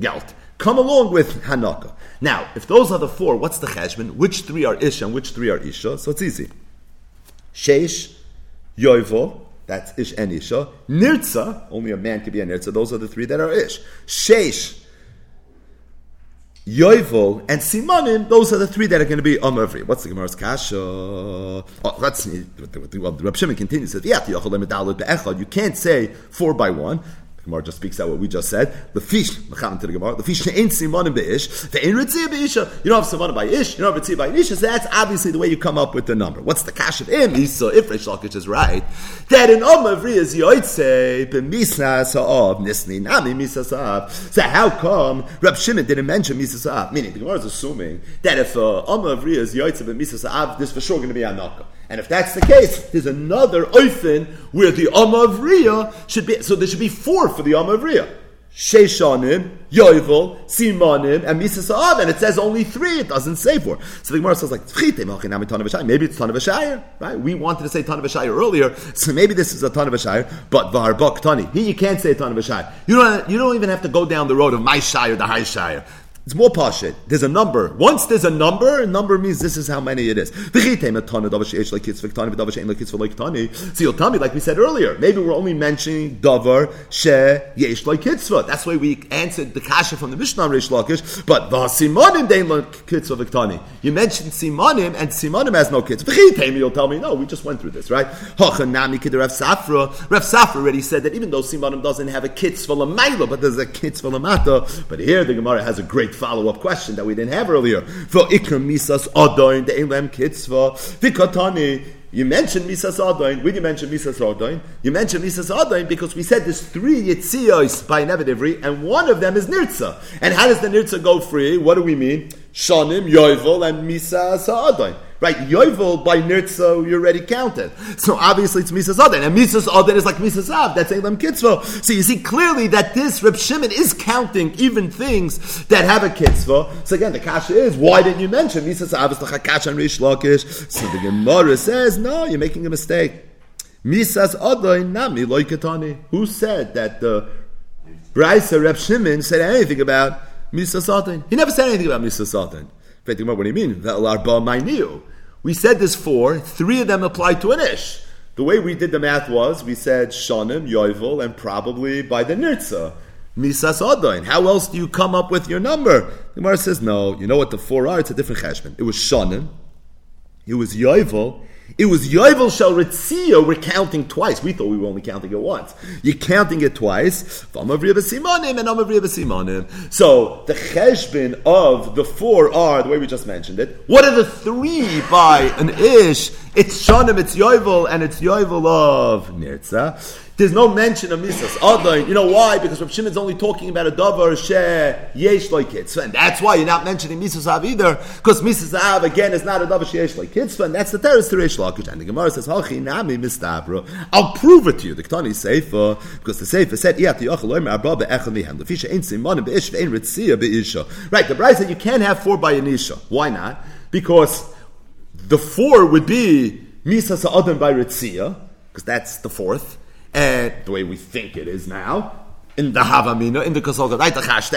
gelt come along with Hanaka. Now, if those are the four, what's the cheshbon? Which three are Isha and which three are Isha? So it's easy. Sheish, Yoivo, that's Ish and Isha. Nirtza, only a man can be a Nirtza. Those are the three that are Ish. Sheish, Yoivel, and Simanim, those are the three that are going to be Amavri. What's the Gemara's Kasha? Oh, let's. Well, Shimon continues, You can't say four by one. Gemara just speaks out what we just said. The fish, mecham to the Gemara. The fish ain't simanim beish. The ain't ritzia beisha. You don't have simanim by ish. You don't have ritzia by isha. So that's obviously the way you come up with the number. What's the cash of him? Isa if Reish Lakish is right, that in Omavri is yoitze b'misna sa'av nisni nami misa sa'av. So how come Rab Shimon didn't mention misa sa'av? Meaning the Gemara is assuming that if uh, Omavri is yoitze b'misa sa'av, this for sure going to be anaka. And if that's the case, there's another oifen where the Riyah should be, so there should be four for the Amma of Riyah. Sheishanim, Yovel, Simonim, and Misasa'av, and it says only three, it doesn't say four. So the Gemara says like, maybe it's Tanav right? We wanted to say Tanav earlier, so maybe this is a Tanav but Varbak Tani. Here you can't say Tanav You don't, you don't even have to go down the road of my Shire, the high Shire. It's more pashit. There's a number. Once there's a number, a number means this is how many it is. So you'll tell me, like we said earlier, maybe we're only mentioning davar she yesh like kitzvah. That's why we answered the kasha from the Mishnah Reish Lakish. But v'simonim dein like kitzvah v'ktani. You mentioned simonim, and simonim has no kitzvah. You'll tell me, no, we just went through this, right? Hachanami Rav Safra. Rav Safra already said that even though simonim doesn't have a kitzvah l'mayla, but there's a kitzvah l'mata. But here the Gemara has a great follow up question that we didn't have earlier. For ikram misas adoin the elem kitzva vikatani. You mentioned Misas Adain. When you mention Misas Adain, you mentioned Misas Adain because we said there's three Yitzios by Nevedivri, and one of them is Nirtza. And how does the Nirtza go free? What do we mean? Shanim, Yovel, and Misas Adain. Right, Yovel by Nirtza, you already counted. So obviously it's Misas Aden. And Misas Aden is like Misas Av, that's Elam Kitzvah. So you see clearly that this Reb Shimon is counting even things that have a Kitzvah. So again, the Kasha is, why didn't you mention Misas Av is the Chakash and Rish Lakish? So the Gemara says, no, you're making a mistake. Misas Aden Nami Loikatani. Who said that the Brisa Reb Shimon said anything about Misas Aden? He never said anything about Misas Aden. What do you mean? We said this four, three of them apply to an ish. The way we did the math was we said Shanim, Yovel, and probably by the Nirtza. Misas Adain. How else do you come up with your number? The Gemara says, no, you know what the four are? It's a different cheshbon. It was Shanim, it was Yovel, it was Yovel Shal Ritzia, we're counting twice. We thought we were only counting it once. You're counting it twice. and So the cheshbin of the four are, the way we just mentioned it. What are the three by an ish? It's Shanim, it's Yovel, and it's Yovel of Nirtza. There's no mention of Misas Adain. You know why? Because Rav Shimon's only talking about a davar she yesh like kitzvah, and that's why you're not mentioning Misas Av either. Because Misas Av again is not a davar she yesh like kitzvah, and that's the terrorist to Reish Lakish. And the Gemara says, "Hachi nami mistabra." I'll prove it to you. The Ketani Seifa, because the Seifa said, "Iyat yochel loymer abba be'echel mihem." The fisha ain't simonim be'ish ve'in ritzia be'isha. Right. The Bride said you can't have four by Anisha. Why not? Because the four would be Misas Adam by Ritzia, because that's the fourth the way we think it is now, in the Havamina, in the Kasol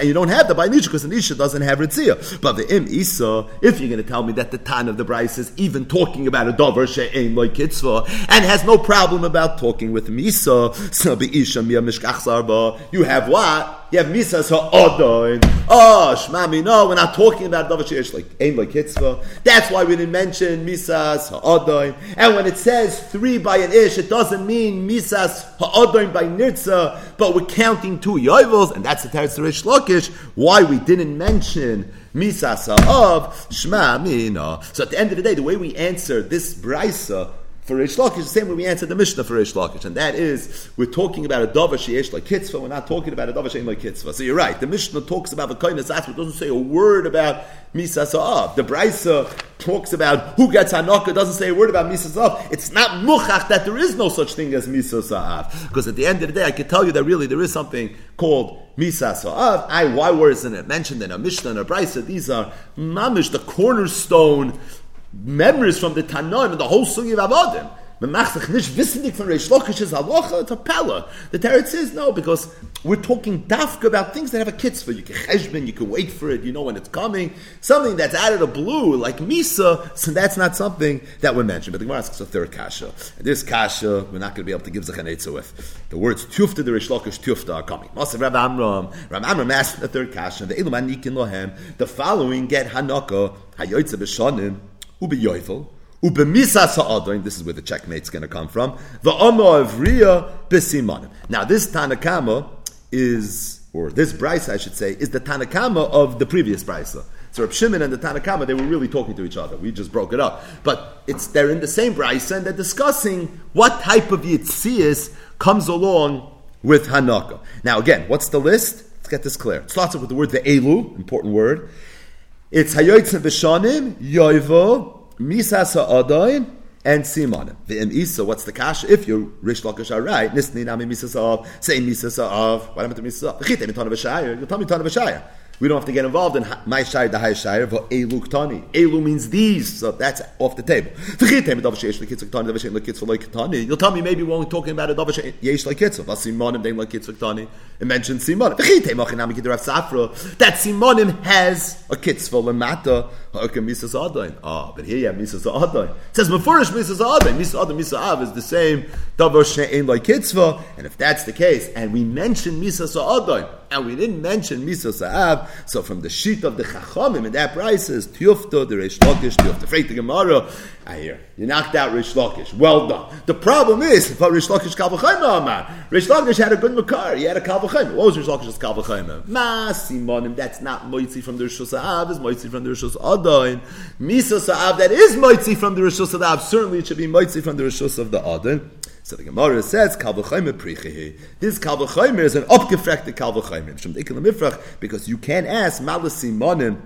you don't have the Bainisha because Nisha doesn't have Ritzia. But the Im Isa, if you're going to tell me that the Tan of the Bryce is even talking about a Dover She'ein like Kitzvah, and has no problem about talking with Misa, so be Isha Mia Mishkach Sarba, you have what? You have Misas Ha'odoin. Oh, Shmami, no, we're not talking about Dover She'ein like Ein like Kitzvah. That's why we didn't mention Misas Ha'odoin. And when it says three by an Ish, it doesn't mean Misas Ha'odoin by Nirtza, but we're counting two Yoivels, and that's the Teretz Rish Lakish, why we didn't mention Misasa of Shma Mina. So at the end of the day, the way we answer this Brisa for Rish Lakish, the same way we answered the Mishnah for Rish Lakish, and that is we're talking about a Dava Sheyesh like Kitzvah, we're not talking about a Dava Sheyesh like Kitzvah. So you're right, the Mishnah talks about the Koinas Atzma, doesn't say a word about Misa Sa'av. The Brisa talks about who gets Hanaka, doesn't say a word about Misa Sa'av. It's not Muchach that there is no such thing as Misa Sa'av. Because at the end of the day, I can tell you that really there is something called Misa Sa'av. I, why wasn't it mentioned in a Mishnah and a Brisa? These are mamish, the cornerstone memories from the Tanoim and the whole Sugi of Avodim. Memachzach nish wissendig von Reish Lakish is halacha, a pella. The Teretz says no, because we're talking dafka about things that have a kitzvah. You can you can wait for it, you know when it's coming. Something that's out of the blue, like Misa, so that's not something that we mentioned. But the Gemara asks a third kasha. And this kasha, we're not going to be able to give Zachanetza with. The words tufta the Reish Lakish tufta are coming. Masav Rav Amram, Rav Amram asked the third kasha, the Elam Lohem, the following get Hanaka, Hayoitza B'shanim, Ubi Yoifel, Ubemisa sa'adain, this is where the checkmate's going to come from. The Amma of Ria besimanim. Now, this Tanakama is, or this Brisa, I should say, is the Tanakama of the previous Brisa. So Reb Shimon and the Tanakama, they were really talking to each other. We just broke it up. But it's they're in the same Brisa, and they're discussing what type of Yitzias comes along with Hanaka. Now, again, what's the list? Let's get this clear. It starts off with the word the Elu, important word. It's Hayotzim B'Shanim, Yoivo, Misas Ha'adain, and simanim. V'im isa, what's the cash? If you're Rish Lakish are right, nisni nami misas of, say misas of, what happened to misas of? V'chite mitana v'shayir, you tell me mitana v'shayir. We don't have to get involved in my shayr, the high shayr, but elu ktani. Elu means these, so that's off the table. You'll tell me maybe we're only talking about a davar yesh like kitzur. Simonim they like kitzur ktani. It mentions simonim. That simonim has a kitzur lemata. Ah, but here you have misas adain. It says mafurish misas adain. Misas adain, misas av is the same davar she'ein like kitzur. And if that's the case, and we mention misas adain, and we didn't mention misas av, so from the sheet of the chachamim and that price is tiyufta the Rish Lakish tiyufta. Freit Gemara. I hear you knocked out Rish Lakish. Well done. The problem is, but Rish Lakish kalvachayim amar. Rish Lakish had a good makar. He had a kalvachayim. What was Rish Lakish's kalvachayim? Ma simonim. That's not moitzi from the Rishus Av. It's moitzi from the Rishus Adain. Misas Av. That is moitzi from the Rishus Av. Certainly, it should be moitzi from the Rishus of the Adain. So the Gemara says kalvachayim prichehi. This kalvachayim is an the Mifrach because you can't ask malasimonim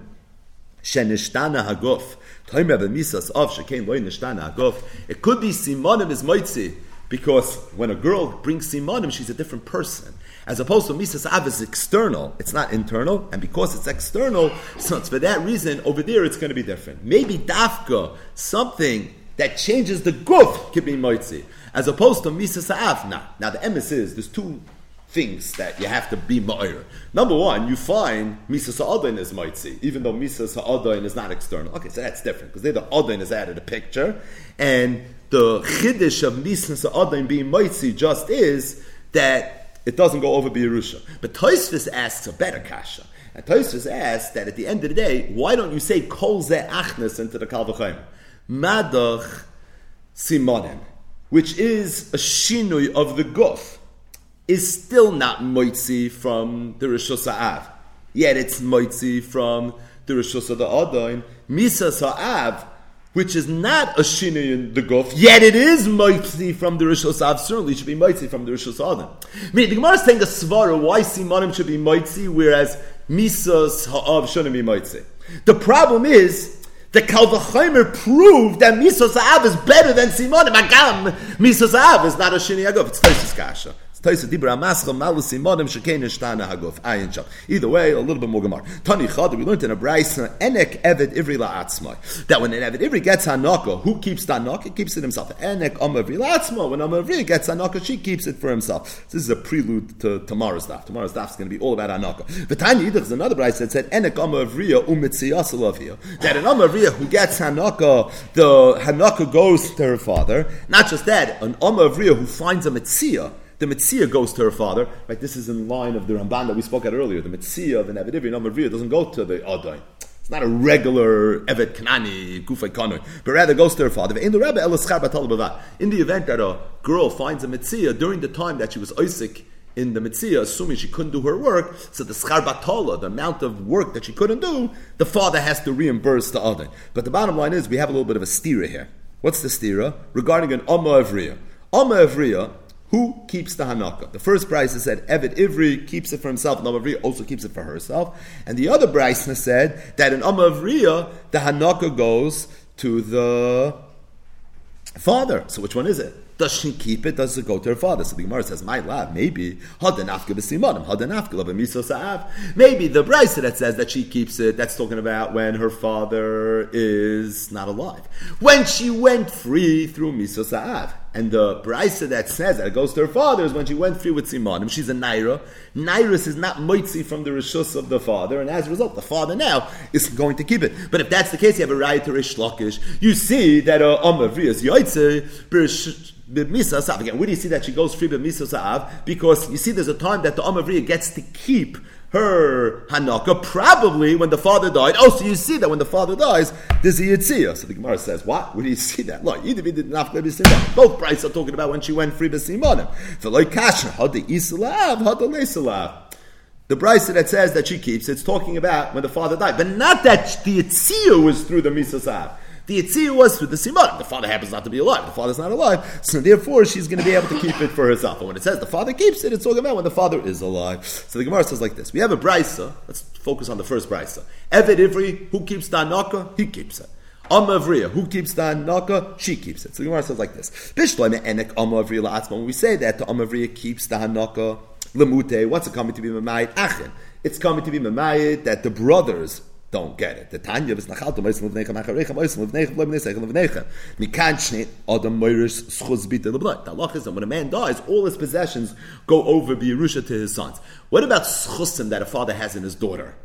shenishtana haguf. It could be simonim is moitzi because when a girl brings simonim, she's a different person. As opposed to misas av is external, it's not internal, and because it's external, so it's for that reason over there it's going to be different. Maybe dafka, something that changes the guf, could be moitzi as opposed to Misa Sa'afna. Now the emes is there's two things that you have to be ma'ir. Number one, you find Misa Sa'adain is Maitzi, even though Misa Sa'adain is not external. Okay, so that's different, because there the Adain is added a picture, and the Chiddish of Misa Sa'adain being Maitzi just is that it doesn't go over Birusha. But Toisvis asks a better kasha. And Toisvis asks that at the end of the day, why don't you say Kol Ze Achnes into the Kalvachayim? Madach Simonim which is a shinui of the guf, is still not moitzi from the Rishus Ha'av. Yet it's moitzi from the Rishus of the Adain. Misa Ha'av, which is not a shinui in the guf, yet it is moitzi from the Rishus Ha'av, certainly should be moitzi from the Rishus Ha'adim. Meaning, the Gemara is saying a svara, why Simonim should be moitzi, whereas Misa Ha'av shouldn't be moitzi. The problem is, the Kalvachimer proved that Misos Av is better than Simonim. Agam, Misos Av is not a Shini Agov. It's Tosis Kasha. Toisa Dibra Maschel Malu Simonim Shekein Ishtana Haguf Ayin. Either way, a little bit more Gemara. Tani Chad, we learned in a Braisa Enek Evet Ivri La'atzmai. That when an Evet Ivri gets Hanaka, who keeps the Hanaka? He keeps it himself. Enek Amavri La'atzma. When Amavri gets Hanaka, she keeps it for himself. This is a prelude to tomorrow's daf. Tomorrow's daf is going to be all about Hanaka. But Tani Yidach is another Braisa that said Enek Amavriya Umitziyas Alavia. That an Amavriya who gets Hanaka, the Hanaka goes to her father. Not just that, an Amavriya who finds a Mitziyah the Mitzia goes to her father. Right, this is in line of the Ramban that we spoke at earlier. The Mitzia of an Eved Ivri, Namavriya, doesn't go to the Adai. It's not a regular Evet Kanani, Gufay Kanoi, but rather goes to her father. In the In the event that a girl finds a Mitzia during the time that she was Isaac in the Mitzia, assuming she couldn't do her work, so the Schar the amount of work that she couldn't do, the father has to reimburse the other. But the bottom line is, we have a little bit of a stira here. What's the stira? Regarding an Amma Evriya. Amma Evriya who keeps the Hanaka? The first Bryce said Evid Ivri keeps it for himself, and Amavriya also keeps it for herself. And the other Bryce said that in Amavriya, the Hanaka goes to the father. So which one is it? Does she keep it? Does it go to her father? So the Gemara says, "My love, maybe Maybe the Bryce that says that she keeps it. That's talking about when her father is not alive. When she went free through Misosaav. And the Brisa that says that it goes to her father is when she went free with Simonim. She's a Naira. Nairus is not moitzi from the Rishus of the father, and as a result, the father now is going to keep it. But if that's the case, you have a right to Rish Lakish. You see that uh, Amavri is Yoitze, Again, where do you see that she goes free b'misa sa'av? Because you see there's a time that the Amavriya gets to keep her Hanaka, probably when the father died. Oh, so you see that when the father dies, there's a Yitziyah. So the Gemara says, what? Where do you see that? Look, either did not Both brides are talking about when she went free b'simonim. So like had the isalav, had the. The Brisa that says that she keeps, it's talking about when the father died, but not that the Yitziyah was through the Misasav. The Yitzir was through the Simon. The father happens not to be alive. The father's not alive. So therefore, she's going to be able to keep it for herself. And when it says the father keeps it, it's talking about when the father is alive. So the Gemara says like this. We have a Brisa. Let's focus on the first Brisa. Eved Ivri, who keeps the Anaka? He keeps it. Amavriya. Who keeps the Hanaka? She keeps it. So the Gemara says like this. Bishloime enek Amavriya la'atzma. When we say that the Amavriya keeps the Hanaka, lemute, what's it coming to be Mamayit? Achin. It's coming to be Mamayit that the brothers don't get it. The Tanya is nachalto moisim levnechem acharechem moisim levnechem levnechem levnechem. Mikan shnei adam moirish schuz bita lebnot. The halach is that when a man dies, all his possessions go over Yerusha to his sons. What about schusim that a father has in his daughter?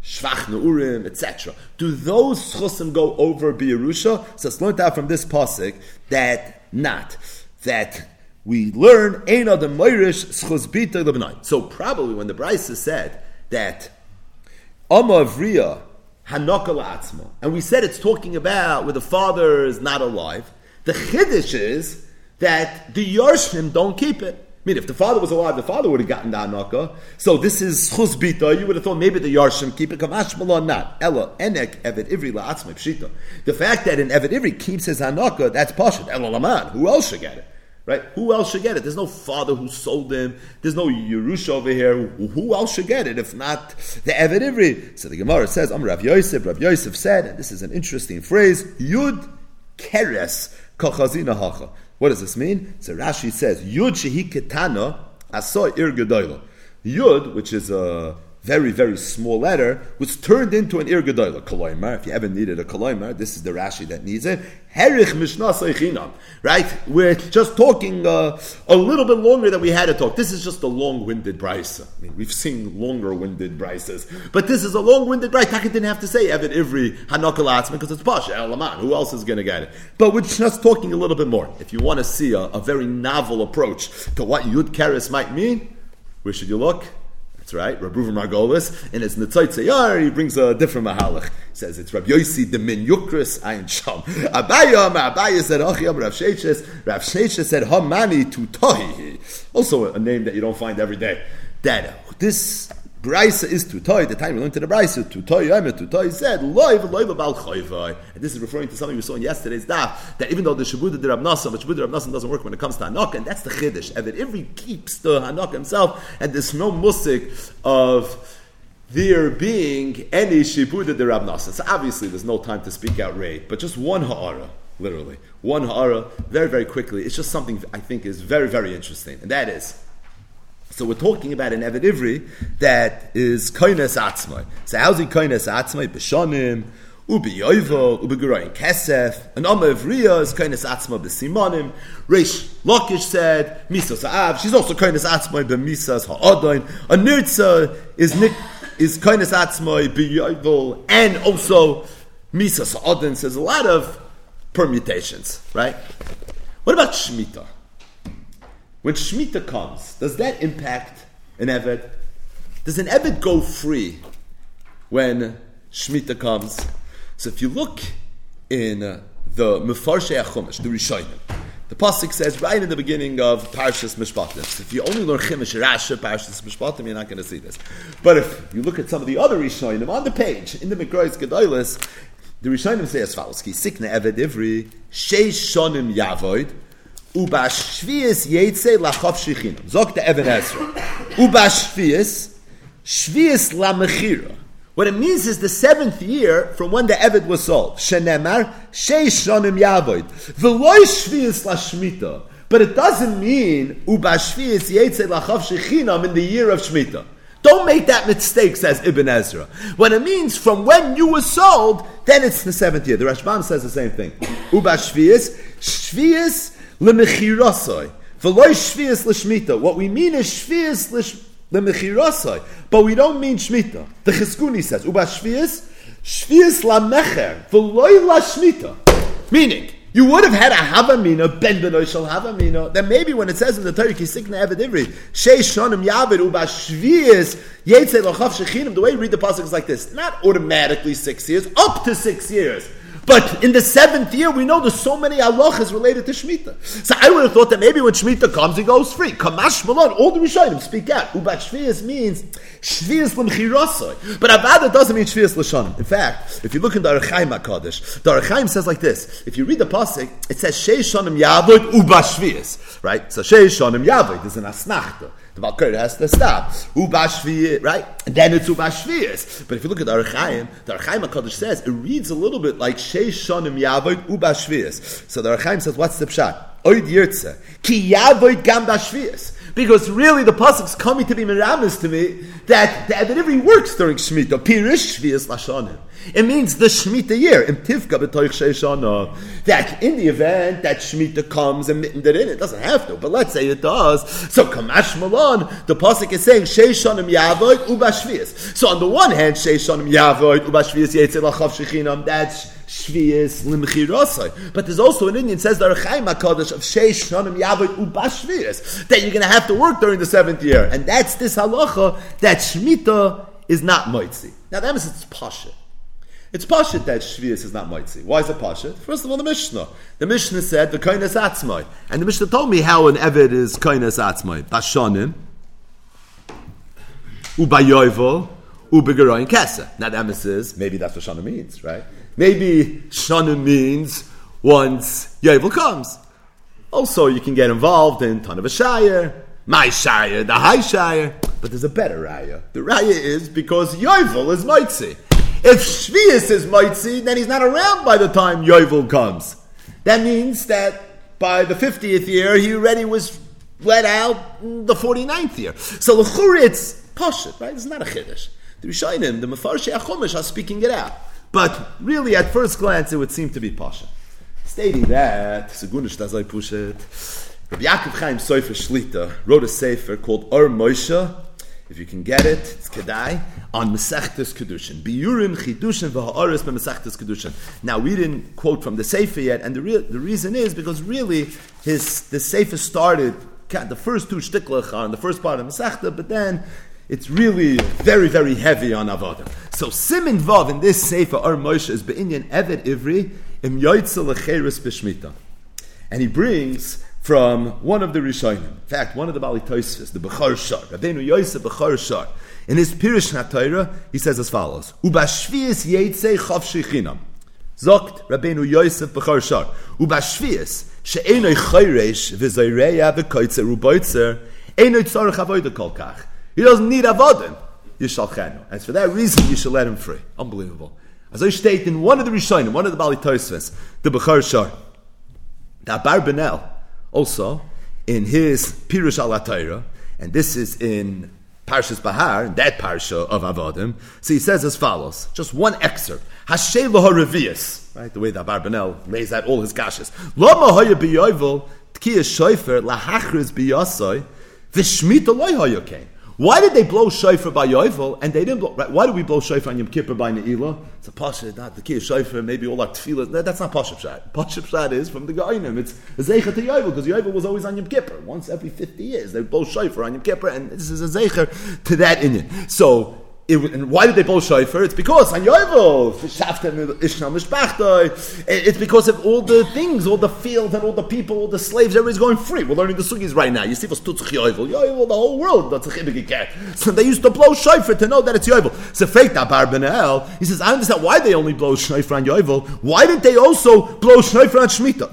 Shvach Neurim, etc. Do those schusim go over Yerusha? So it's learned out from this pasuk that not that we learn ein adam moirish schuz bita lebnot. So probably when the Brisa said that Amma Avriya La'atzma. And we said it's talking about where the father is not alive. The Chiddush is that the Yarshim don't keep it. I mean, if the father was alive, the father would have gotten the Hanaka. So this is Chuzbita. You would have thought maybe the Yarshim keep it. Kamash Malon not. Ella, Enek, Evet Ivri La'atzma Pshita. The fact that an Evet Ivri keeps his Hanaka, that's Pashat. Ella Laman. Who else should get it? Right? Who else should get it? There's no father who sold him. There's no Yerusha over here. Who else should get it if not the Eved Ivri? So the Gemara says, I'm Rav Yosef. Rav Yosef said, and this is an interesting phrase, Yud Keres Kachazina Hacha. What does this mean? So Rashi says, Yud Shehi Ketana Asoy Ir Yud, which is a very, very small letter, was turned into an ir gedola, koloimar. If you ever needed a koloimar, this is the Rashi that needs it. Herich mishnah Right? We're just talking uh, a little bit longer than we had to talk. This is just a long-winded brisa. I mean, we've seen longer-winded brises, but this is a long-winded brisa. Taka didn't have to say Evid Ivri Hanokalatzman because it's Pasha Elaman. Who else is going to get it? But we're just talking a little bit more. If you want to see a, a very novel approach to what Yud Keres might mean, where should you look? That's right, Rabbi Margolis. In his Netzait Sayar, he brings a different mahalach. He says it's Rabbi Yosi the Min Yukris Ayin Sham. (laughs) Abaya, Abaya said, Achiyam Rav Sheishes. Rav Sheishes said, Hamani Tutohi. Also a name that you don't find every day. That this Braisa is tutoy. The time we learned to the Braisa, tutoy, I'm a tutoy, said, loiv, loiv about chayvai. And this is referring to something we saw in yesterday's daf, that even though the Shabuda the Rab Nassim, but Shabuda de Rab Nassim doesn't work when it comes to Hanok, and that's the Chiddush. And that every keeps the Hanok himself, and there's no musik of there being any Shabuda de Rab So obviously there's no time to speak out Ray, but just one ha'ara, literally. One ha'ara, very, very quickly. It's just something I think is very, very interesting, and that is, so we're talking about an Eved Ivri that is Koines Atzmai. So how's he Koines Atzmai? B'shonim, Ubi Yoivo, Ubi Gurayin Kesef, an Amma Ivriya is Koines Atzmai b'simonim. Reish Lakish said, Misas Ha'av, she's also Koines Atzmai b'misas ha'adain. A Nirtza is Nik, is Koines Atzmai b'yoivo, and also Misas. So there's a lot of permutations, right? What about Shemitah? When Shemitah comes, does that impact an Eved? Does an Eved go free when Shemitah comes? So if you look in uh, the Mefarshei HaChumash, the Rishonim, the pasuk says right in the beginning of Parshas Mishpatim. So if you only learn Chimish Rasha Parshas Mishpatim, you're not going to see this. But if you look at some of the other Rishonim on the page in the Mikrois Gedolis, the Rishonim say as follows: Ki sikne Eved Ivri sheish shonim yavoid Ubashvies yetze lachov shichinam. Zok the Even Ezra. Ubashvies, shvies la mechira. What it means is the seventh year from when the Eved was sold. Shenemar, sheish shonim yavoid. V'loy shvies la shmita. But it doesn't mean ubashvies yetze lachov shichinam in the year of shmita. Don't make that mistake, says Ibn Ezra. When it means from when you were sold, then it's the seventh year. The Rashbam says the same thing. Ubashvias, shvias lemechirasai. V'loy shvius l'shmita. What we mean is shvius lemechirasai, but we don't mean shmita. The Chizkuni says, uba shvius, shvius lamecher, v'loy la shmita. Meaning, you would have had a Havamina, Ben Benoy Shal Havamina. Then maybe when it says in the Torah, Kisikna Eved Ivri, Shei Shonim Yavid Uba Shvias Yetze Lochav Shechinim, the way you read the pasuk is like this: not automatically six years, up to six years. But in the seventh year, we know there's so many halachas related to Shemitah. So I would have thought that maybe when Shemitah comes, he goes free. Kamash Malon, all the Rishonim speak out. Ubat Shvias means Shvias L'mchirasoi. But Avada doesn't mean Shvias L'shonim. In fact, if you look in the Archaim HaKadosh, the Archaim says like this. If you read the Pasuk, it says Shei Shonim Yavod Uba Shvias. Right? So Shei Shonim Yavod is an Asnachta. The Valkyrie has to stop. Ubashvi, right? And then it's Ubashvias. But if you look at the Archaim, the Archaim HaKadosh says, it reads a little bit like Sheish Shonim Yavoid Ubashvias. So the Archaim says, what's the pshat? Oid Yirtze. Ki Yavoid Gam. Because really the pasuk's coming to be miramis to me that the Evidivri works during Shemitah. Pirish Shvias Lashonim. It means the Shemitah year. That in the event that Shemitah comes and it doesn't have to, but let's say it does. So Kamash Malon, the Pasuk is saying Sheishanim Yavoid Ubashvias. So on the one hand, Sheishanim Yavoid Ubashvias Yetzil Achav Shechinam, that's Shvias Limchirosai. But there's also an Indian says the Archaim HaKadosh of Sheish Yavoid Ubashvias that you're going to have to work during the seventh year. And that's this halacha that Shemitah is not Moitzi. Now that means it's Pasha. It's Pashit that Shvius is not Moitzi. Why is it Pashit? First of all, the Mishnah. The Mishnah said the Koines Atzmai. And the Mishnah told me how an Eved is Koines Atzmai. Bashanim, Ubayoivo, Ubegaroin Kesa. Now the emes is, maybe that's what Shana means, right? Maybe Shana means once Yovel comes. Also, you can get involved in ton of a shire, my shire, the high shire. But there's a better raya. The raya is because Yovel is Moitzi. If Shvius is Moitzi, then he's not around by the time Yovel comes. That means that by the 50th year, he already was let out the 49th year. So L'chur, it's right? It's not a Chiddush. The Rishayim, the Mefarshei HaChomesh are speaking it out. But really, at first glance, it would seem to be Pashit. Stating that, Segunish Tazai Pushet, Rabbi Yaakov Chaim Sofer Shlita wrote a sefer called Or Moshe, if you can get it, it's Kedai, on Mesechtes Kedushin. Biurim Chidushin v'ha'aris Mesechtes Kedushin. Now, we didn't quote from the Sefer yet, and the, real, the reason is because really his the Sefer started, the first two shtiklach in the first part of Mesechta, but then it's really very, very heavy on Avodah. So Simin Vav in this Sefer, Ar Moshe, is Be'inyan Evet Ivri, Im Yoitzel Lecheres B'Shmita. And he brings from one of the Rishonim. In fact, one of the Bali Toisvis, the Bechar Shar, Rabbeinu Yosef Bechar Shar. In his Pirish Torah, he says as follows: Ubashvius Yeitzei Chav Shechinam. Zokt Rabbeinu Yosef Bechar Shar. Ubashvius she'enoi chayresh v'zoyreya v'koitzer uboitzer enoi tzorach avoida kol kach. He doesn't need avodim. Yishalchenu. And for that reason, you should let him free. Unbelievable. As I state in one of the Rishonim, one of the Bali Toisvis, the Bechar Shar, the Abarbanel, also in his Pirush al and this is in Parshas Bahar, that parsha of Avodim. So he says as follows, just one excerpt. Hashem Revius, right? The way that Barbanel lays out all his gashes. Lama hoya biyovel tkiya shoifer lahachriz biyasoi v'shmita loy hoya came. Why did they blow shofar by Yovel and they didn't blow? Right? Why did we blow shofar on Yom Kippur by Ne'ilah? It's a pasha, not the key shofar. Maybe all our tefillah. No, that's not pasha pshat. Pasha is from the Gainim. It's a zecher to Yovel because Yovel was always on Yom Kippur. Once every fifty years, they blow shofar on Yom Kippur, and this is a zecher to that Indian. So it, and why did they blow shofar? It's because it's because of all the things, all the fields and all the people, all the slaves, everybody's going free. We're learning the sugis right now. You see. Yovel, the whole world, that's a So they used to blow shofar to know that it's Yovel. So fake that Barbanel, he says, I understand why they only blow shofar on Yovel. Why didn't they also blow shofar on Shemitah?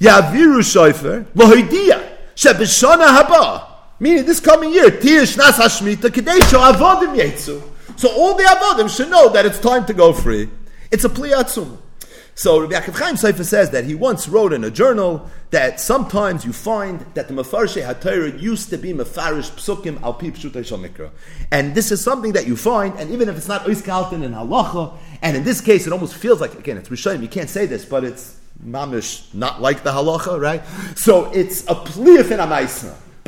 Yaviru shofar, lohidia, shebeshana haba. Meaning this coming year, Tish Nas Hashmita Kadesho Avodim Yetzu. So all the Avodim should know that it's time to go free. It's a pliatzum. So Rabbi Yaakov Chaim Seifer says that he once wrote in a journal that sometimes you find that the Mefarshe HaTorah used to be Mefarish Psukim Al Pi Mikra. And this is something that you find, and even if it's not Oiskalten and Halacha, and in this case it almost feels like, again, it's Rishayim, you can't say this, but it's mamish, not like the Halacha, right? So it's a pliaf in a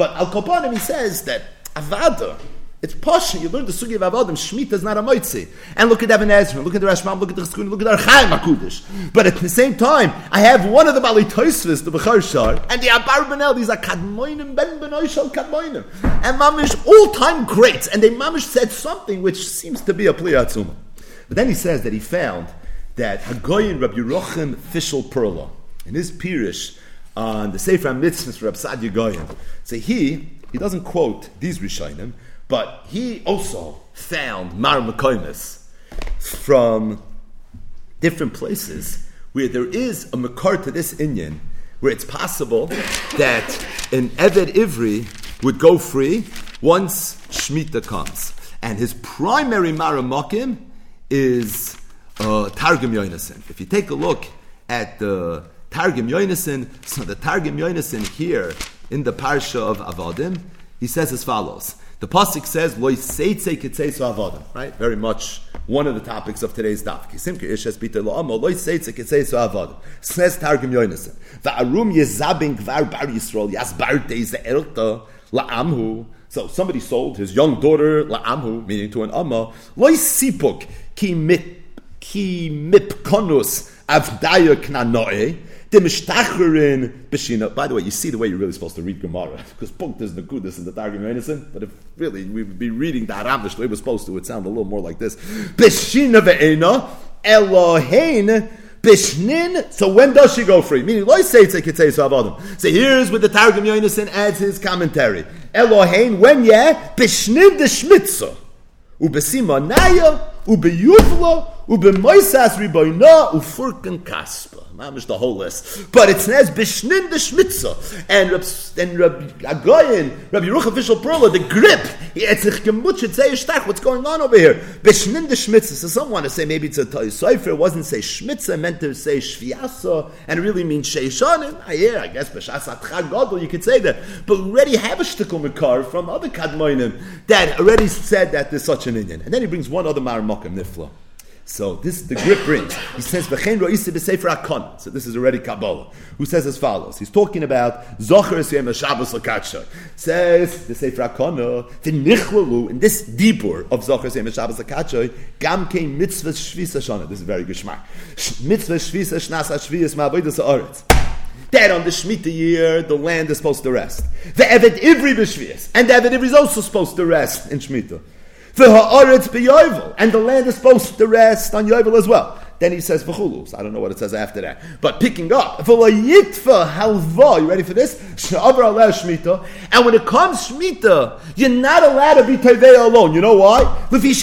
but Al Kopanim, he says that Avada, it's posh. You learn the sugi of avodim. Shemitah is not a moitzi. And look at Evan Ezra. Look at the Rashbam. Look at the Cheskun. Look at the Archaim Hakudish. But at the same time, I have one of the Bali Toisvis, the Bechar Shar, and the Abarbanel. These are Kadmoinim Ben Benoishal Kadmoinim, and Mamish all time greats. And they Mamish said something which seems to be a pliyatzuma. But then he says that he found that Hagoyin Rabbi Yeruchim Fishel Perla in his Pirish on the Sefer Mitzvahs Rab Sadia Goyen. So he, he doesn't quote these Rishonim, but he also found Mar Makoimis from different places where there is a Makar to this Indian, where it's possible that an Eved Ivri would go free once Shemitah comes. And his primary Maramakim is uh, Targum Yonason. If you take a look at the Targum Yonason, so the Targum Yonason here in the Parsha of Avodim, he says as follows. The pasuk says, "Loy seitze kitzeis avodim." Right, very much one of the topics of today's daf. Kisimke ishes bita lo amo loy seitze avodim. Says Targum Yonason. Va'arum yezabin gvar bar Yisrael yasbarte ze elta la'amhu. So somebody sold his young daughter la'amhu, meaning to an amma. Loy sipuk ki mipkonus avdaya knanoe. By the way, you see the way you're really supposed to read Gemara (laughs) because Punkt is the goodness in the Targum Yonason. But if really we would be reading the Aramish the way we're supposed to, it would sound a little more like this: Bishina ve'ena Elohein Bishnin. So when does she go free? Meaning, Loy say it's a kitzei avodim. So about him. So here's what the Targum Yonason adds his commentary: Elohein when yeah Bishnin the ubesima naya ubeyuvla ubemoisas riboina ufurkan kaspa. Mamish the whole list. But it says Bishnin the Schmitza. And and Rabbi Agoyin, Rabbi Yeruchim Fishel Perla, the grip. It's What's going on over here? Bishnin the Schmitza. So some want to say maybe it's a Toy It wasn't say Schmitza, meant to say Shviasa, and really means Sheishanim. Ah, yeah, I guess Bishas Atchag you could say that. But already have a shtickle Makar from other Kadmoinim that already said that there's such an Indian. And then he brings one other Marmokim, Nifla. So this is the grip brings. He says. So this is already Kabbalah. Who says as follows? He's talking about zocher Shabbos lakatsha. Says the sefer akon uh, v'nichlalu in this deeper of zocher Shabbos lakatsha gam kein mitzvah shvis shana. This is very geschmack. Mitzvah shvis shnas shvis ma'avodas haaretz. That on the Shemitah year, the land is supposed to rest. The Evet Ivri b'Shvias. And the Evet Ivri is also supposed to rest in Shemitah. And the land is supposed to rest on Yovel as well. Then he says v'chulus. I don't know what it says after that. But picking up, halva. You ready for this? And when it comes shmita, you're not allowed to be tevei alone. You know why? Because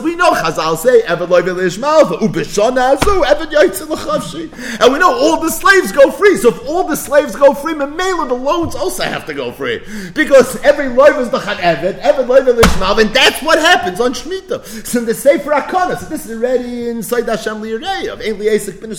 we know Chazal say eved loivel ishmalva. Ubeshana azu eved yoytze And we know all the slaves go free. So if all the slaves go free, Memela the loans also have to go free because every loiv is the chan eved, eved loivel ishmalva, and that's what happens on shmita. So in the Sefer Akon so this is already inside Hashem Li'irei of Ein Li'esik bin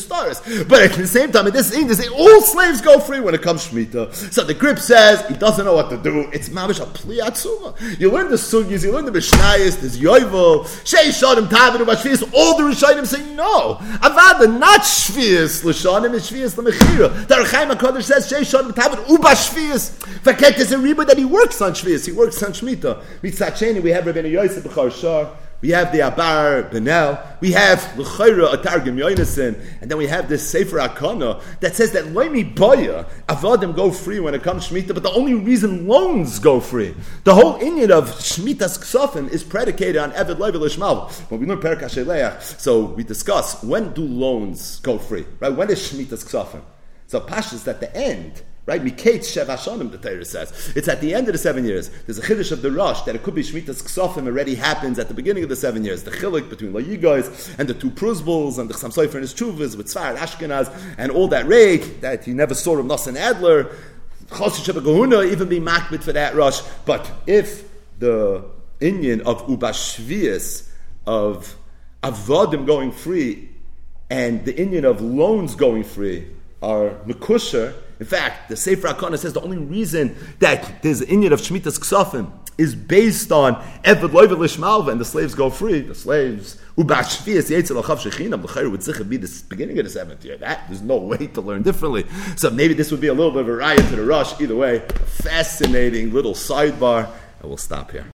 But at the same time, in this English, all slaves go free when it comes Shemitah. So the grip says he doesn't know what to do. It's mamish a pliatzuma. You learn the sugyas, you learn the mishnayos, there's yoivel, shei shodim tavinu b'shvius. All the rishonim say no. Avada not shvius l'shonim, it's shvius l'mechira. The Rechaim Hakadosh says shei shodim tavinu ubashvius. Forget is a riba that he works on shvius. He works on shmita. Mitzat we have Rabbeinu Yosef b'char shar. We have the Abarbanel. We have L'chayra Atargim Yoinasin. And then we have this Sefer Akana that says that Loimi Boya, Avadim go free when it comes Shemitah, but the only reason loans go free. The whole Inyan of Shemitah's Ksofim is predicated on Eved Loivel Ishmael. When we learn Perak Hasheleach, so we discuss when do loans go free, right? When is Shemitah's Ksofim? So Pash is at the end Right? Miketz Shev Hashanim, the Torah says. It's at the end of the seven years. There's a chiddush of the Rosh that it could be Shemitah's Ksofim already happens at the beginning of the seven years. The chilik between Layigois and the two Pruzbals and the Chassam Sofer and his Chuvas with Tzfar and Ashkenaz and all that rake that he never saw of Nassan Adler. Chosish Gahuna even be makbit for that Rosh. But if the Indian of Ubashvias, of Avodim going free, and the Indian of loans going free are Mekusher, in fact, the Sefer HaKana says the only reason that there's an Indian of Shemitah's Ksafim is based on Eved Loivel Lishmalva and the slaves go free. The slaves, Ubashvias Yetzel Achav Shechinam, the would be the beginning of the seventh year. That, there's no way to learn differently. So maybe this would be a little bit of a riot to the rush. Either way, fascinating little sidebar, and we'll stop here.